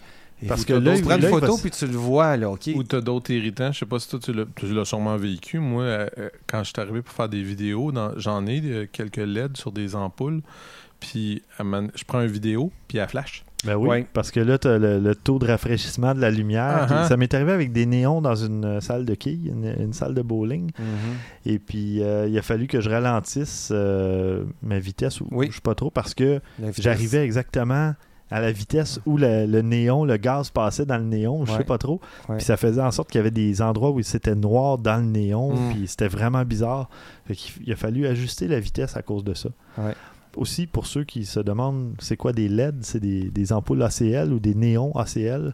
Parce que l'œil- tu prends une photo puis tu le vois, là, OK? Ou t'as d'autres irritants. Je sais pas si toi, tu l'as, tu l'as sûrement vécu. Moi, euh, euh, quand je suis arrivé pour faire des vidéos, dans- j'en ai euh, quelques LED sur des ampoules. Puis je prends une vidéo, puis elle flash. Ben oui, Ouais. parce que là, tu as le, le taux de rafraîchissement de la lumière. Ah, ah. Ça m'est arrivé avec des néons dans une euh, salle de quilles, une, une salle de bowling. Mhm. Et puis, euh, il a fallu que je ralentisse euh, ma vitesse, ou Oui. je sais pas trop, parce que j'arrivais exactement à la vitesse où le, le néon, le gaz passait dans le néon, je Ouais. sais pas trop. Ouais. Puis ça faisait en sorte qu'il y avait des endroits où c'était noir dans le néon, Mm. puis c'était vraiment bizarre. Fait il a fallu ajuster la vitesse à cause de ça. Ouais. Aussi, pour ceux qui se demandent, c'est quoi des LED C'est des, des ampoules ACL ou des néons ACL Euh,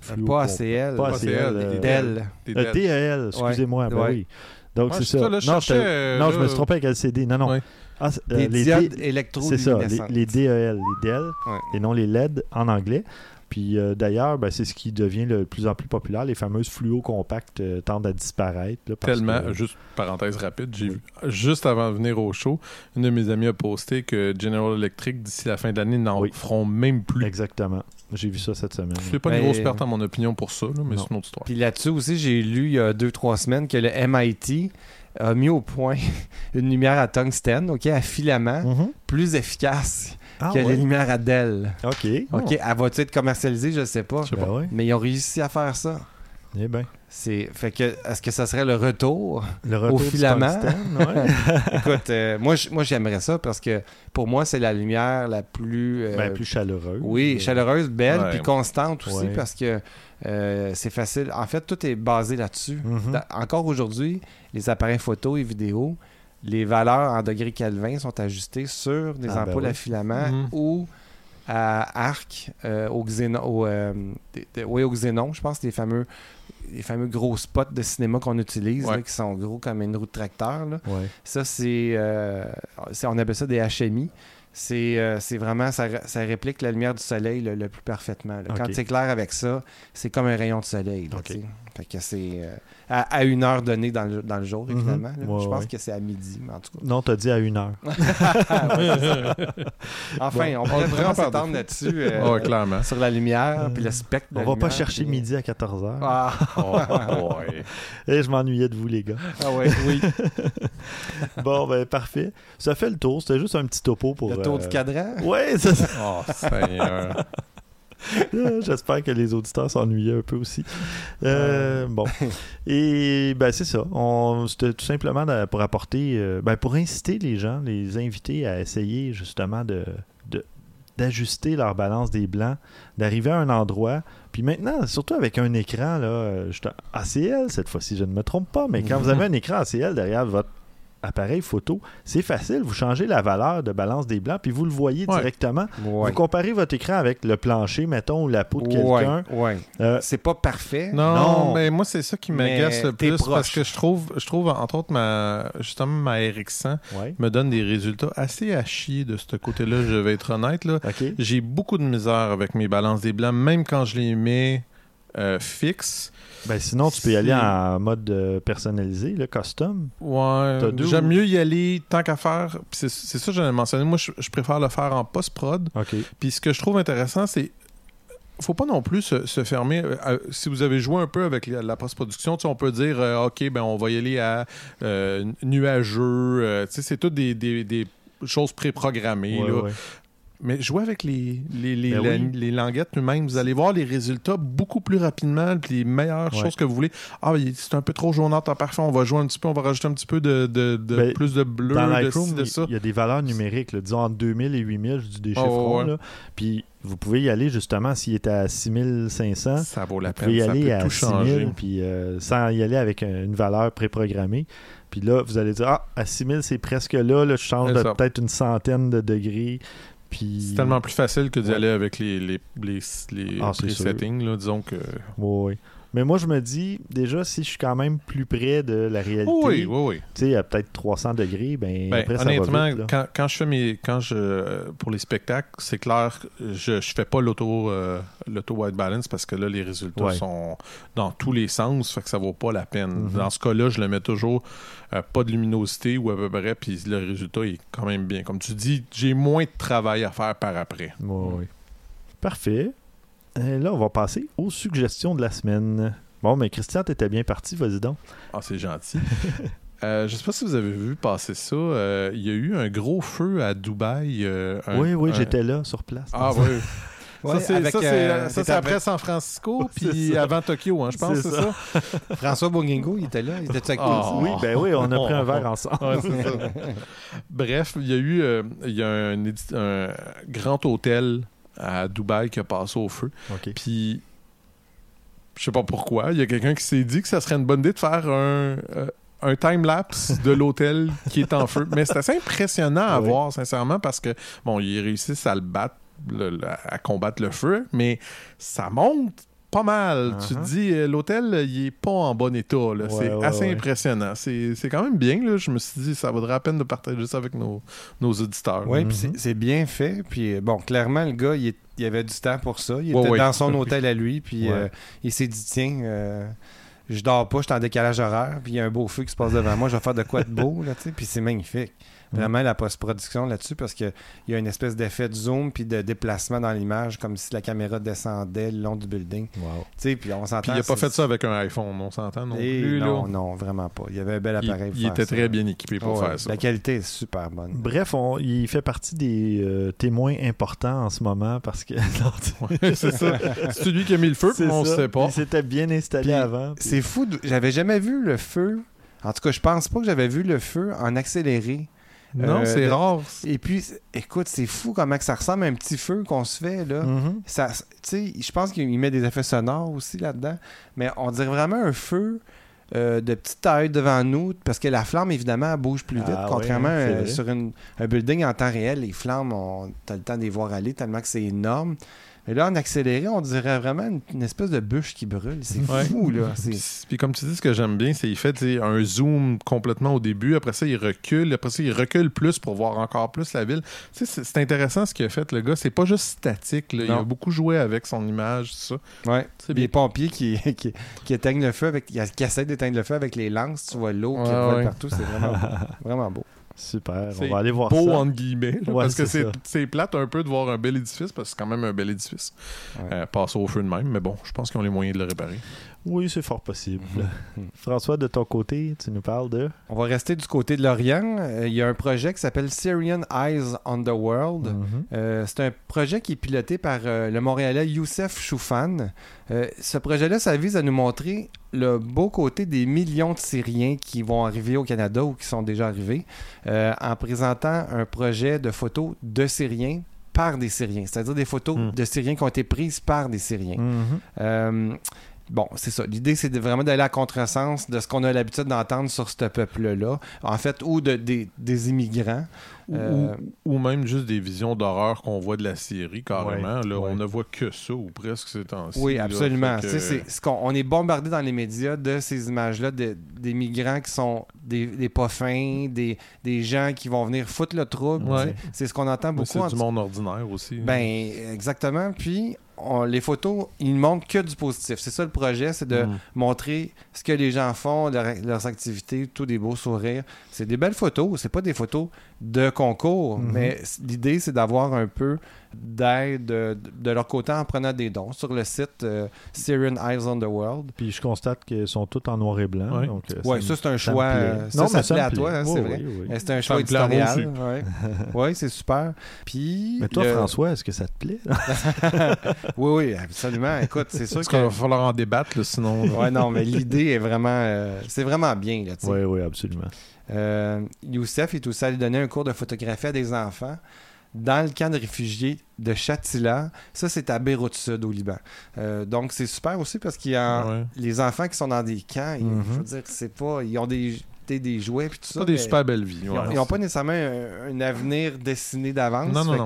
Fluo- Pas ACL. Pas ACL, DEL. DEL, excusez-moi. ben Ouais. oui. Donc, c'est ça. non, euh, non, je me suis trompé avec LCD. Non, non. Ouais. Ah, euh, les diodes D- C'est ça, les, électroluminescentes. les DEL, les DEL, Ouais. et non les LED en anglais. Puis euh, d'ailleurs, ben, c'est ce qui devient le plus en plus populaire. Les fameuses fluo compacts euh, tendent à disparaître. là, parce Tellement, que- juste parenthèse rapide, j'ai vu, juste avant de venir au show, une de mes amies a posté que General Electric, d'ici la fin de l'année, n'en Oui. feront même plus. Exactement. J'ai vu ça cette semaine. Je suis pas une grosse perte en mon opinion pour ça, là, mais c'est une autre histoire. Puis là-dessus aussi, j'ai lu il y a deux, trois semaines que le MIT a mis au point *laughs* une lumière à tungstène, OK, à filament, Mhm. plus efficace Ah, que ouais. les lumières à DEL. OK. OK, elle va-tu être commercialisée? Je sais pas. Je sais Ben pas. ouais. Mais ils ont réussi à faire ça. Eh ben, C'est fait que est-ce que ça serait le retour? Le retour du filament? *laughs* ouais. Écoute, euh, moi moi j'aimerais ça parce que pour moi c'est la lumière la plus euh, Ben, plus chaleureux. oui, Euh, chaleureuse, belle Ouais. puis constante aussi Ouais. parce que euh, c'est facile. En fait, tout est basé là-dessus. Mhm. Dans- Encore aujourd'hui, les appareils photo et vidéo, les valeurs en degrés Kelvin sont ajustées sur des Ah, ben ampoules oui. à filament Mhm. ou à arc euh, au xénon, au, euh, des- des- oui, au xénon, je pense, les fameux, les fameux gros spots de cinéma qu'on utilise, Ouais. là, qui sont gros comme une roue de tracteur. là. Ouais. Ça, c'est, euh, c'est- On appelle ça des HMI. C'est, euh, c'est vraiment, ça, ça réplique la lumière du soleil le, le plus parfaitement. là. Quand c'est clair avec ça, c'est comme un rayon de soleil. là. Fait que c'est euh, à, à une heure donnée dans le, dans le jour, Mhm. évidemment. Ouais, Je pense ouais. que c'est à midi, mais en tout cas. Non, t'as dit à une heure. *laughs* Enfin, on on pourrait le vraiment s'étendre là-dessus euh, Ouais, clairement. Sur la lumière puis le spectre. On va pas chercher puis- midi à 14h. Ah, *laughs* Oh, ouais. Et je m'ennuyais de vous, les gars. ah ouais, oui. *laughs* Bon, ben, parfait. Ça fait le tour. C'était juste un petit topo pour. Le tour euh, du cadran? Ouais, c'est ça. Oh, Seigneur. *laughs* J'espère que les auditeurs s'ennuyaient un peu aussi. Euh, bon. *laughs* Et ben c'est ça. C'était tout simplement pour apporter, euh, ben, pour inciter les gens, les inviter à essayer justement de d'ajuster leur balance des blancs, d'arriver à un endroit. Puis maintenant, surtout avec un écran là, euh, ACL cette fois-ci, je ne me trompe pas, mais quand vous avez *laughs* un écran ACL derrière votre appareil photo, c'est facile. Vous changez la valeur de balance des blancs, puis vous le voyez Ouais. directement. Ouais. Vous comparez votre écran avec le plancher, mettons, ou la peau de Ouais, quelqu'un. ouais. Euh, C'est pas parfait. Non, Non. mais moi, c'est ça qui m'agace le plus proche. parce que je trouve, je trouve, entre autres, ma, justement, ma RX100 ouais. me donne des résultats assez à chier de ce côté-là, je vais être honnête. Là. OK. J'ai beaucoup de misère avec mes balances des blancs, même quand je les mets euh, fixes. Ben, sinon, tu peux y aller en mode euh, personnalisé, le custom. Ouais, j'aime mieux y aller tant qu'à faire. C'est ça que j'allais mentionner. Moi, je, je préfère le faire en post-prod. Puis ce que je trouve intéressant, c'est faut pas non plus se, se fermer. euh, si vous avez joué un peu avec la, la post-production, on peut dire euh, OK, ben on va y aller à nuageux. c'est tout des, des- des choses préprogrammées. Ouais, là. ouais. Mais jouez avec les, les, les, Ben la- oui. les languettes eux-mêmes. Vous allez voir les résultats beaucoup plus rapidement, puis les meilleures Ouais. choses que vous voulez. Ah, c'est un peu trop jaunâtre, ah, parfait, on va jouer un petit peu, on va rajouter un petit peu de, de, de- Ben, plus de bleu, Dans de Lightroom, ci, de il ça. il y a des valeurs numériques, là, disons entre 2000 et 8000, je dis des Oh, chiffres ouais. Puis vous pouvez y aller justement s'il est à 6500. Ça vaut la Vous pouvez y peine, ça aller peut à tout 6000 changer. puis euh, sans y aller avec un- une valeur préprogrammée. Puis là, vous allez dire ah à 6000 c'est presque là, là je change de peut-être une centaine de degrés. Puis C'est tellement plus facile que d'y aller avec les, les, les, les Ah, sûr. settings, là, disons que... Ouais. Mais moi je me dis déjà si je suis quand même plus près de la réalité, oui, oui, oui. tu sais à peut-être 300 degrés, ben, Ben, après ça honnêtement, va vite. là. quand, quand je fais mes quand je pour les spectacles, c'est clair, je je fais pas l'auto euh, l'auto white balance parce que là les résultats Ouais. sont dans tous les sens, fait que ça vaut pas la peine. Mhm. Dans ce cas-là, je le mets toujours euh, pas de luminosité ou à peu près, puis le résultat est quand même bien. Comme tu dis, j'ai moins de travail à faire par après. Ouais, ouais. Parfait. Et là, on va passer aux suggestions de la semaine. Bon, mais Christian, t'étais bien parti, vas-y donc. Ah, c'est gentil. *laughs* Euh, je sais pas si vous avez vu passer ça. euh, Il y a eu un gros feu à Dubaï. euh, un- oui, oui, un- j'étais là, sur place. Ah oui. *laughs* Ouais, ça, c'est avec, ça, c'est- euh, ça, c'était c'est après avec San Francisco, *laughs* puis avant Tokyo, hein, je pense, C'est c'est ça? François Bourguingo, il était là. Il était avec Ah. toi aussi? Oui, ben oui, on a pris un verre ensemble. Ouais. Bref, il y a eu euh, il y a un grand hôtel à Dubaï qui a passé au feu. OK. Puis, je sais pas pourquoi, il y a quelqu'un qui s'est dit que ça serait une bonne idée de faire un, euh, un time-lapse *laughs* de l'hôtel qui est en feu. Mais c'est assez impressionnant à Oui. voir, sincèrement, parce que, bon, ils réussissent à le battre, le- le- à combattre le feu, mais ça monte pas mal. Tu te Uh-huh. dis, euh, l'hôtel, il est pas en bon état. Ouais, c'est ouais, assez ouais. impressionnant. C'est c'est quand même bien. Là. Je me suis dit, ça vaudrait la peine de partager ça avec nos, nos auditeurs. Oui, Mhm. puis c'est- bien fait. Puis euh, bon, clairement, le gars, il, est- il avait du temps pour ça. Il Ouais, était ouais. dans son *laughs* hôtel à lui, puis Ouais. euh, il s'est dit tiens, euh, je dors pas, je suis en décalage horaire, puis il y a un beau feu qui se passe devant moi, je vais faire de quoi de beau, là, tu sais. Puis c'est magnifique. Vraiment la post-production là-dessus, parce qu'il y a une espèce d'effet de zoom puis de déplacement dans l'image, comme si la caméra descendait le long du building. Tu Wow. sais, puis on s'entend. Puis il a pas fait ça avec un iPhone, on s'entend non Et plus. là? non, non, vraiment pas. Il y avait un bel Il, appareil. pour il faire était ça. très bien équipé pour Ouais, faire ça. La qualité est super bonne. Bref, on- il fait partie des euh, témoins importants en ce moment parce que. *laughs* Ouais, c'est ça. *laughs* C'est celui qui a mis le feu, c'est puis on ça. sait pas. Il s'était bien installé Puis, avant. puis- C'est fou. J'avais jamais vu le feu. En tout cas, je pense pas que j'avais vu le feu en accéléré. Non, Euh, c'est de- rare. Et puis, écoute, c'est fou comment que ça ressemble à un petit feu qu'on se fait, là. Mhm. Tu sais, je pense qu'il met des effets sonores aussi là-dedans. Mais on dirait vraiment un feu euh, de petite taille devant nous, parce que la flamme, évidemment, elle bouge plus vite. Ah ouais, contrairement hein, euh, sur une- un building en temps réel, les flammes, on as le temps de les voir aller tellement que c'est énorme. Mais là, en accéléré, on dirait vraiment une, une espèce de bûche qui brûle. C'est Ouais. fou, là. Puis, puis comme tu dis, ce que j'aime bien, c'est qu'il fait un zoom complètement au début. Après ça, il recule. Après ça, il recule plus pour voir encore plus la ville. Tu sais, c'est intéressant ce qu'il a fait, le gars. C'est pas juste statique. là. Il a beaucoup joué avec son image, tout ça. Ouais. Les pompiers qui, *laughs* qui, qui éteignent le feu, avec, qui essaient d'éteindre le feu avec les lances, tu vois l'eau qui Ouais, vole ouais. partout, c'est vraiment. *laughs* Vraiment beau. Super. On va aller voir Beau, ça. entre guillemets. là, Ouais, parce que c'est plate un peu de voir un bel édifice, parce que c'est quand même un bel édifice. Ouais. Euh, passer au feu de même. Mais bon, je pense qu'ils ont les moyens de le réparer. Oui, c'est fort possible. Mhm. *laughs* François, de ton côté, tu nous parles de? On va rester du côté de l'Orient. Euh, Il y a un projet qui s'appelle Syrian Eyes on the World. Mhm. Euh, c'est un projet qui est piloté par euh, le Montréalais Youssef Choufan. Euh, ce projet-là, ça vise à nous montrer le beau côté des millions de Syriens qui vont arriver au Canada ou qui sont déjà arrivés en présentant un projet de photos de Syriens par des Syriens, c'est-à-dire des photos Mm. de Syriens qui ont été prises par des Syriens. Mhm. Bon, c'est ça. L'idée, c'est vraiment d'aller à contresens de ce qu'on a l'habitude d'entendre sur ce peuple-là, en fait, ou de, des, des immigrants. Ou, Euh, ou- ou même juste des visions d'horreur qu'on voit de la série, carrément. là, ouais. On ne voit que ça, ou presque ces temps-ci. Oui, là. absolument. Tu que- on est bombardé dans les médias de ces images-là, de- des migrants qui sont des, des pas fins, des, des gens qui vont venir foutre le trouble. Ouais. C'est ce qu'on entend beaucoup. C'est du monde ordinaire aussi. Ben, exactement. Puis, on- les photos, ils ne montrent que du positif. C'est ça le projet, c'est de Mm. montrer ce que les gens font, leur- leurs activités, tous des beaux sourires. C'est des belles photos, c'est pas des photos de concours, Mhm. mais l'idée, c'est d'avoir un peu d'aide de, de leur côté en prenant des dons sur le site euh, Syrian Eyes on the World. Puis je constate qu'ils sont tous en noir et blanc. Ouais. donc, euh, Ouais, ça, c'est un choix. euh, Ça, Non, ça plaît me à toi, hein, plaît. c'est Oui, vrai. oui, oui. C'est un Ça choix éditorial. Ouais, *laughs* Ouais, c'est super. Puis, Mais toi, le- François, est-ce que ça te plaît? *laughs* Oui, oui, absolument. Écoute, c'est sûr qu'il va falloir en débattre, là, sinon. Ouais, non, mais l'idée est vraiment. euh, c'est vraiment bien, là, tu sais. Oui, oui, absolument. Euh, Youssef est aussi allé donner un cours de photographie à des enfants dans le camp de réfugiés de Chatila. Ça, c'est à Beyrouth Sud, au Liban. Euh, donc, c'est super aussi parce qu'il y a Ouais. les enfants qui sont dans des camps. ils- Mhm. Je veux dire, c'est pas. Ils ont des, des, des jouets puis tout ça. Pas des super belles vies. Ils n'ont pas nécessairement un, un avenir dessiné d'avance. Non, non,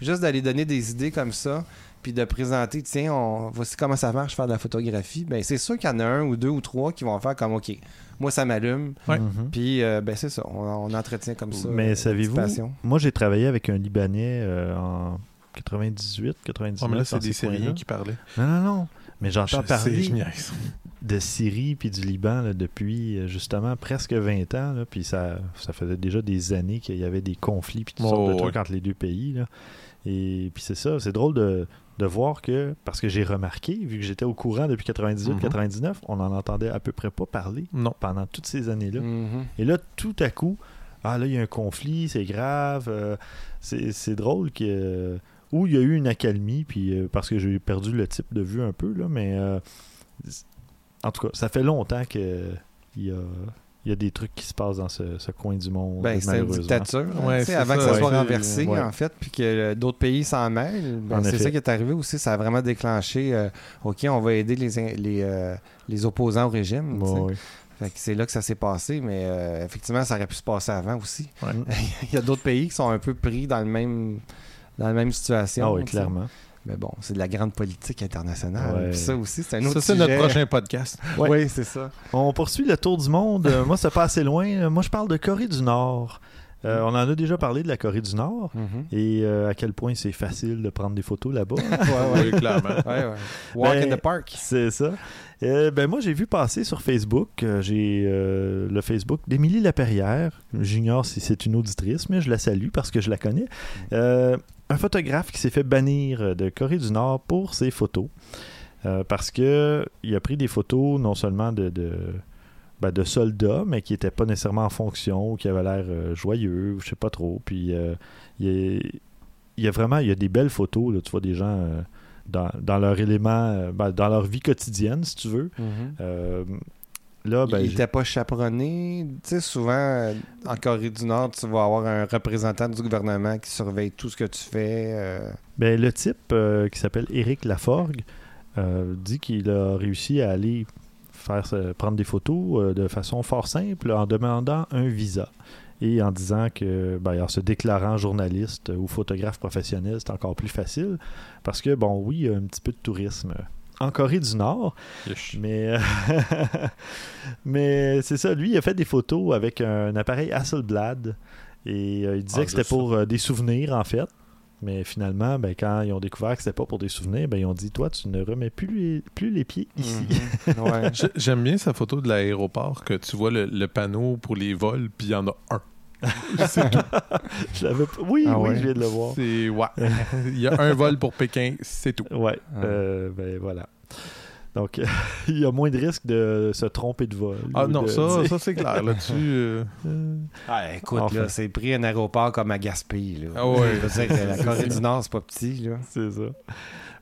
juste d'aller donner des idées comme ça, puis de présenter, tiens, on, voici comment ça marche faire de la photographie, ben c'est sûr qu'il y en a un ou deux ou trois qui vont faire comme, OK, moi ça m'allume, Ouais. Mhm. puis euh, ben c'est ça, on, on entretient comme ça. Mais euh, savez-vous, moi j'ai travaillé avec un Libanais euh, en 98, 99. Ouais, mais là, c'est des. Syriens qui parlaient. Non, non, non. Mais j'entends Je parler je niaise. de Syrie puis du Liban là, depuis justement presque 20 ans. Là, puis ça, ça faisait déjà des années qu'il y avait des conflits puis toutes Oh, sortes de ouais. trucs entre les deux pays. Là. Et puis c'est ça, c'est drôle de, de voir que, parce que j'ai remarqué, vu que j'étais au courant depuis 98-99, Mhm. on n'en entendait à peu près pas parler Non. pendant toutes ces années-là. Mhm. Et là, tout à coup, ah là, il y a un conflit, c'est grave. euh, c'est c'est drôle que. Où il y a eu une accalmie, puis euh, parce que j'ai perdu le type de vue un peu, là, mais euh, en tout cas, ça fait longtemps que il y a, il y a des trucs qui se passent dans ce, ce coin du monde. Ben, c'est une dictature. Ouais, tu sais, c'est avant ça, que ça ouais. soit renversé, ouais. en fait, puis que euh, d'autres pays s'en mêlent, ben, En c'est ça qui est arrivé aussi. Ça a vraiment déclenché, euh, OK, on va aider les, in- les, euh, les opposants au régime. c'est là que ça s'est passé, mais euh, effectivement, ça aurait pu se passer avant aussi. Ouais. *laughs* Il y a d'autres pays qui sont un peu pris dans le même dans la même situation. Ah oui, sais. Mais bon, c'est de la grande politique internationale. Ouais. Ça aussi, c'est un autre Ça, c'est notre prochain podcast. *laughs* Ouais. Oui, c'est ça. On poursuit le tour du monde. Euh, moi, c'est pas assez loin. Euh, Moi, je parle de Corée du Nord. Euh, on en a déjà parlé de la Corée du Nord Mhm. et euh, à quel point c'est facile de prendre des photos là-bas. *laughs* ouais, ouais. Oui, clairement. ouais, ouais. Walk Ben, in the park. C'est ça. Euh, ben moi, j'ai vu passer sur Facebook, euh, j'ai euh, le Facebook d'Émilie Laperrière. J'ignore si c'est une auditrice, mais je la salue parce que je la connais. Un photographe qui s'est fait bannir de Corée du Nord pour ses photos. Parce que il a pris des photos non seulement de, de, ben, soldats, mais qui n'étaient pas nécessairement en fonction, ou qui avaient l'air joyeux, ou je sais pas trop. Puis il y a- y a vraiment il y a des belles photos. Là, tu vois des gens dans, dans leur élément, euh, ben, dans leur vie quotidienne, si tu veux. Mhm. Euh, là, ben, il n'était pas chaperonné. Tu sais, souvent, euh, en Corée du Nord, tu vas avoir un représentant du gouvernement qui surveille tout ce que tu fais. euh. ben, le type euh, qui s'appelle Éric Laforgue euh, dit qu'il a réussi à aller faire prendre des photos de façon fort simple en demandant un visa et en disant que ben, en se déclarant journaliste ou photographe professionnel, c'est encore plus facile. Parce que bon oui, il y a un petit peu de tourisme en Corée du Nord, mais euh, *laughs* mais c'est ça, lui il a fait des photos avec un appareil Hasselblad. Et euh, il disait Ah, que c'était pour euh, des souvenirs en fait. Mais finalement, ben, quand ils ont découvert que c'était pas pour des souvenirs, ben, ils ont dit Toi, tu ne remets plus les, plus les pieds ici. Mhm. *laughs* Ouais. J'ai- J'aime bien sa photo de l'aéroport, que tu vois le, le panneau pour les vols, puis il y en a un. *laughs* C'est tout. Je l'avais pas- Oui, Ah oui, ouais. je viens de le voir. C'est... Ouais. *laughs* Il y a un vol pour Pékin, c'est tout. Ouais, Ah. euh, ben voilà. Donc, *laughs* il y a moins de risque de se tromper de vol. Ah non, de- ça, ça c'est clair. Là-dessus, *laughs* euh, Ah, écoute, Enfin. là, c'est pris un aéroport comme à Gaspé. Là. Ah ouais. Dire que la *laughs* Corée du Nord, c'est pas petit. Là. c'est ça.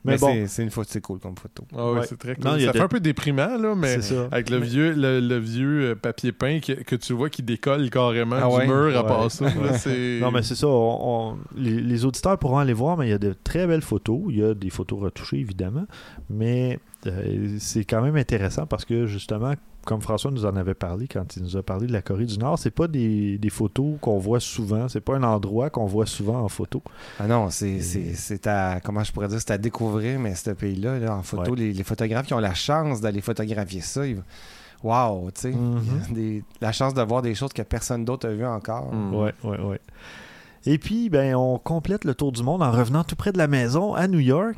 Mais, Mais, bon, c'est- c'est une photo, c'est cool comme photo. ah ouais, Ouais. c'est très cool. Non, il y a ça fait un peu déprimant, là, mais c'est ça. avec le vieux, le, le vieux euh, papier peint que, que tu vois qui décolle carrément Ah du ouais? mur à Ouais. part ça. là, c'est... Non, mais c'est ça. on- on- les, les auditeurs pourront aller voir, mais il y a de très belles photos. Il y a des photos retouchées, évidemment. Mais euh, c'est quand même intéressant parce que, justement, comme François nous en avait parlé quand il nous a parlé de la Corée du Nord, c'est pas des, des photos qu'on voit souvent. C'est pas un endroit qu'on voit souvent en photo. Ah non, c'est c'est- c'est à, comment je pourrais dire, c'est à découvrir, mais ce pays-là, là, en photo, Ouais. les, les photographes qui ont la chance d'aller photographier ça, ils- wow, tu sais, Mhm. *laughs* des- la chance de voir des choses que personne d'autre a vues encore. Mm. Ouais, ouais, ouais. Et puis, ben, on complète le tour du monde en revenant tout près de la maison à New York,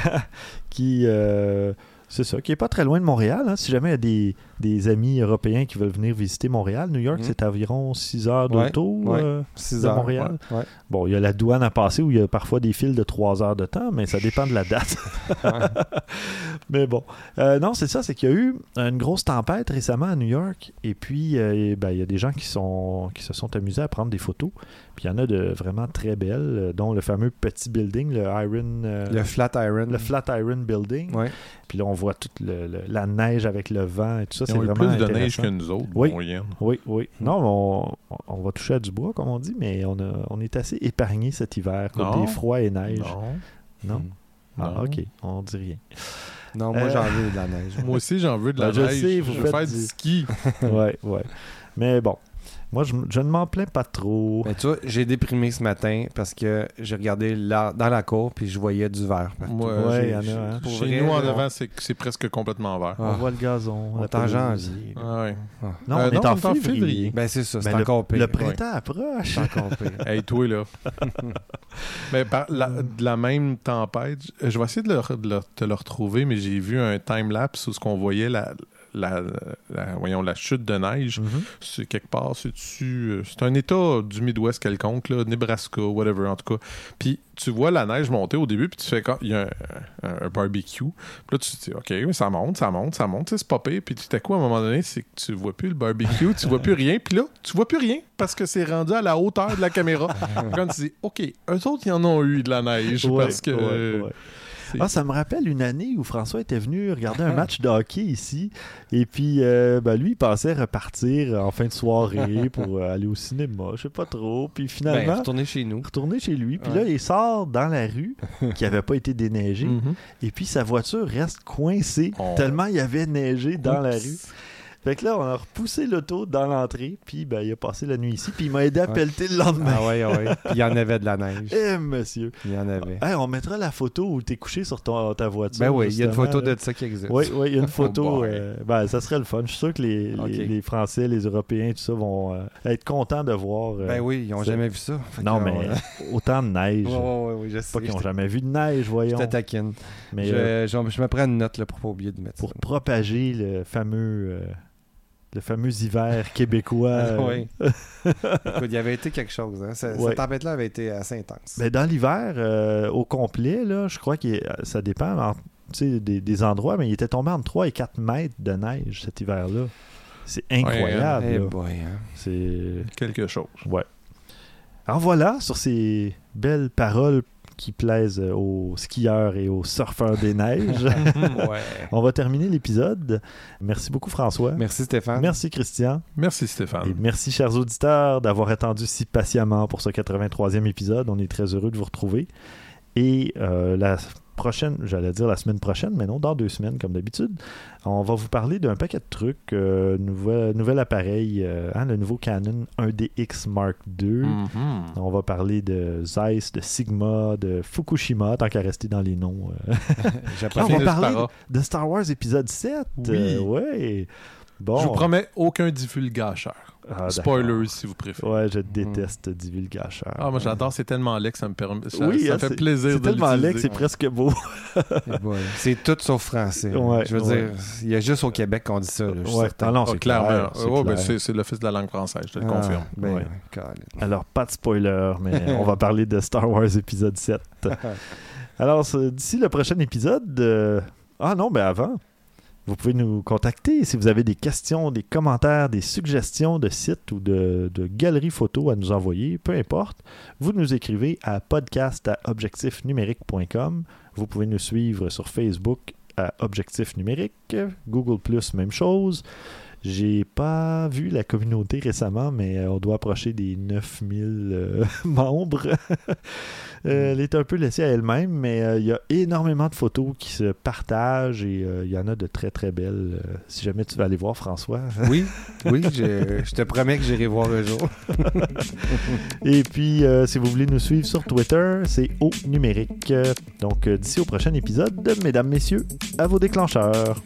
*laughs* qui, euh, c'est ça, qui est pas très loin de Montréal. hein. Si jamais il y a des, des amis européens qui veulent venir visiter Montréal, New York, Mhm. c'est environ 6 heures d'auto ouais. euh, 6 de heures. Montréal. Ouais. Bon, il y a la douane à passer où il y a parfois des files de 3 heures de temps, mais ça dépend de la date. *laughs* mais bon. Euh, non, c'est ça, c'est qu'il y a eu une grosse tempête récemment à New York. Et puis, euh, et ben, il y a des gens qui, sont, qui se sont amusés à prendre des photos. Puis il y en a de vraiment très belles, euh, dont le fameux petit building, le Iron. Le Flatiron. le Flatiron Building. Ouais. Puis là, on voit toute le- le- la neige avec le vent et tout ça. Ils C'est ont eu plus de neige que nous autres, Oui. moyenne. Oui, oui. Non, mais on, on va toucher à du bois, comme on dit, mais on, a, on est assez épargné cet hiver, côté froid et neige. Non. Non? Mm. Ah, Non. ok, on dit rien. Non, moi, Euh, j'en veux de la neige. *laughs* Moi aussi, j'en veux de la *laughs* Ben, je neige. sais, vous je veux faites faire du- du ski. *laughs* ouais, ouais. Mais bon, moi, je, je ne m'en plains pas trop. Mais tu vois, j'ai déprimé ce matin parce que j'ai regardé là, dans la cour puis je voyais du verre. partout. Moi, Ouais, y en a, hein. Pour Chez vrai, nous, en là, avant, c'est presque complètement vert. Ah. On voit le gazon. On la est en janvier. Ah ouais. Non, Euh, on est non, en on est en février. Ben, c'est ça, c'est Ben, le, encore pire. le printemps approche. C'est encore pire. *laughs* Hey, toi, là. mais *laughs* par la, de la même tempête, je vais essayer de, le, de le- de le retrouver, mais j'ai vu un time-lapse où ce qu'on voyait la, la, la- voyons, la chute de neige. Mhm. C'est quelque part, c'est dessus. C'est un état du Midwest quelconque, là, Nebraska, whatever, en tout cas. Puis tu vois la neige monter au début, puis tu fais quand il y a un, un- un barbecue. Puis là, tu te dis, OK, mais ça monte, ça monte, ça monte, c'est pas pire. Puis tout à coup, à un moment donné, c'est que tu vois plus le barbecue, tu vois plus rien. Puis là, tu vois plus rien parce que c'est rendu à la hauteur de la caméra. *laughs* quand tu dis, OK, eux autres, ils en ont eu de la neige Ouais, parce que. ouais, ouais. Ah, ça me rappelle une année où François était venu regarder un match de hockey ici. Et puis, euh, ben, lui, il pensait repartir en fin de soirée *laughs* pour euh, aller au cinéma. Je sais pas trop. Puis Ben, finalement, retourner chez nous. retourner chez lui. Puis Ouais. là, il sort dans la rue *laughs* qui avait pas été déneigée. Mhm. Et puis, sa voiture reste coincée Oh. tellement il y avait neigé dans la rue. Fait que là, on a repoussé l'auto dans l'entrée. Puis, ben, il a passé la nuit ici. Puis, il m'a aidé à Ouais. pelleter le lendemain. Ah ouais, ah ouais. Puis il y en avait de la neige. *laughs* Eh, monsieur. Il y en avait. Hey, on mettra la photo où t'es couché sur ton- ta voiture. Ben oui, il y a une photo là. de ça qui existe. Oui, oui, il y a une *laughs* photo. Oh euh, ben, ça serait le fun. Je suis sûr que les, les, les Français, les Européens, tout ça vont euh, être contents de voir. euh, Ben oui, ils ont c'est- jamais vu ça. Fait non, mais *laughs* autant de neige. Ouais, ouais, ouais, je sais. Pas qu'ils n'ont Je jamais vu de neige, voyons. te taquine. Mais je, je- je me prends une note là, pour pas oublier de mettre pour ça. propager le fameux, le fameux hiver québécois. *laughs* Ah, euh, oui. Écoute, il y avait été quelque chose. Hein. Ouais. Cette tempête-là avait été assez intense. ben, dans l'hiver, euh, au complet, là, je crois que ça dépend en- des, des endroits, mais il était tombé entre 3 et 4 mètres de neige cet hiver-là. C'est incroyable. Eh hein. C'est. Quelque chose. Ouais. Alors voilà, sur ces belles paroles qui plaisent aux skieurs et aux surfeurs des neiges, *laughs* ouais. on va terminer l'épisode. Merci beaucoup François. Merci Stéphane. Merci Christian. Merci, Et Stéphane. merci chers auditeurs d'avoir attendu si patiemment pour ce 83e épisode. On est très heureux de vous retrouver. Et euh, la prochaine, j'allais dire la semaine prochaine, mais non, dans deux semaines comme d'habitude, on va vous parler d'un paquet de trucs. euh, nouvel, nouvel appareil, euh, hein, le nouveau Canon 1DX Mark II. Mhm. On va parler de Zeiss, de Sigma, de Fukushima, tant qu'à rester dans les noms. euh. *laughs* On va parler de Star Wars épisode 7. Oui. Ouais. Bon. Je vous promets aucun divulgateur. Ah, Spoilers, si vous préférez. Ouais, je déteste divulgacheur. Ah, moi j'adore, c'est tellement laid que ça me permet. Ça, oui, ça hein, me fait c'est- plaisir C'est de tellement laid c'est presque beau. *laughs* C'est tout sauf français. Ouais, je veux ouais. dire, il y a juste au Québec qu'on dit ça. là, Ouais, ah non, Ah, c'est clairement. clair, c'est ben, c'est l'Office de la langue française, je te le Ah, confirme. ben. Alors, pas de spoiler, mais *laughs* on va parler de Star Wars épisode 7. *laughs* Alors, d'ici le prochain épisode. euh, Ah non, ben avant. Vous pouvez nous contacter si vous avez des questions, des commentaires, des suggestions de sites ou de, galeries photos à nous envoyer, peu importe. Vous nous écrivez à podcast. Vous pouvez nous suivre sur Facebook à Objectif Numérique, Google même chose. J'ai pas vu la communauté récemment, mais euh, on doit approcher des 9000 euh, *laughs* membres. Euh, elle est un peu laissée à elle-même, mais euh, il y a énormément de photos qui se partagent et il y en a de très très belles. Si jamais tu vas aller voir François. *laughs* Oui, oui, je, je te promets que j'irai voir un jour. *laughs* et puis, si vous voulez nous suivre sur Twitter, c'est au numérique. Donc, d'ici au prochain épisode, mesdames, messieurs, à vos déclencheurs.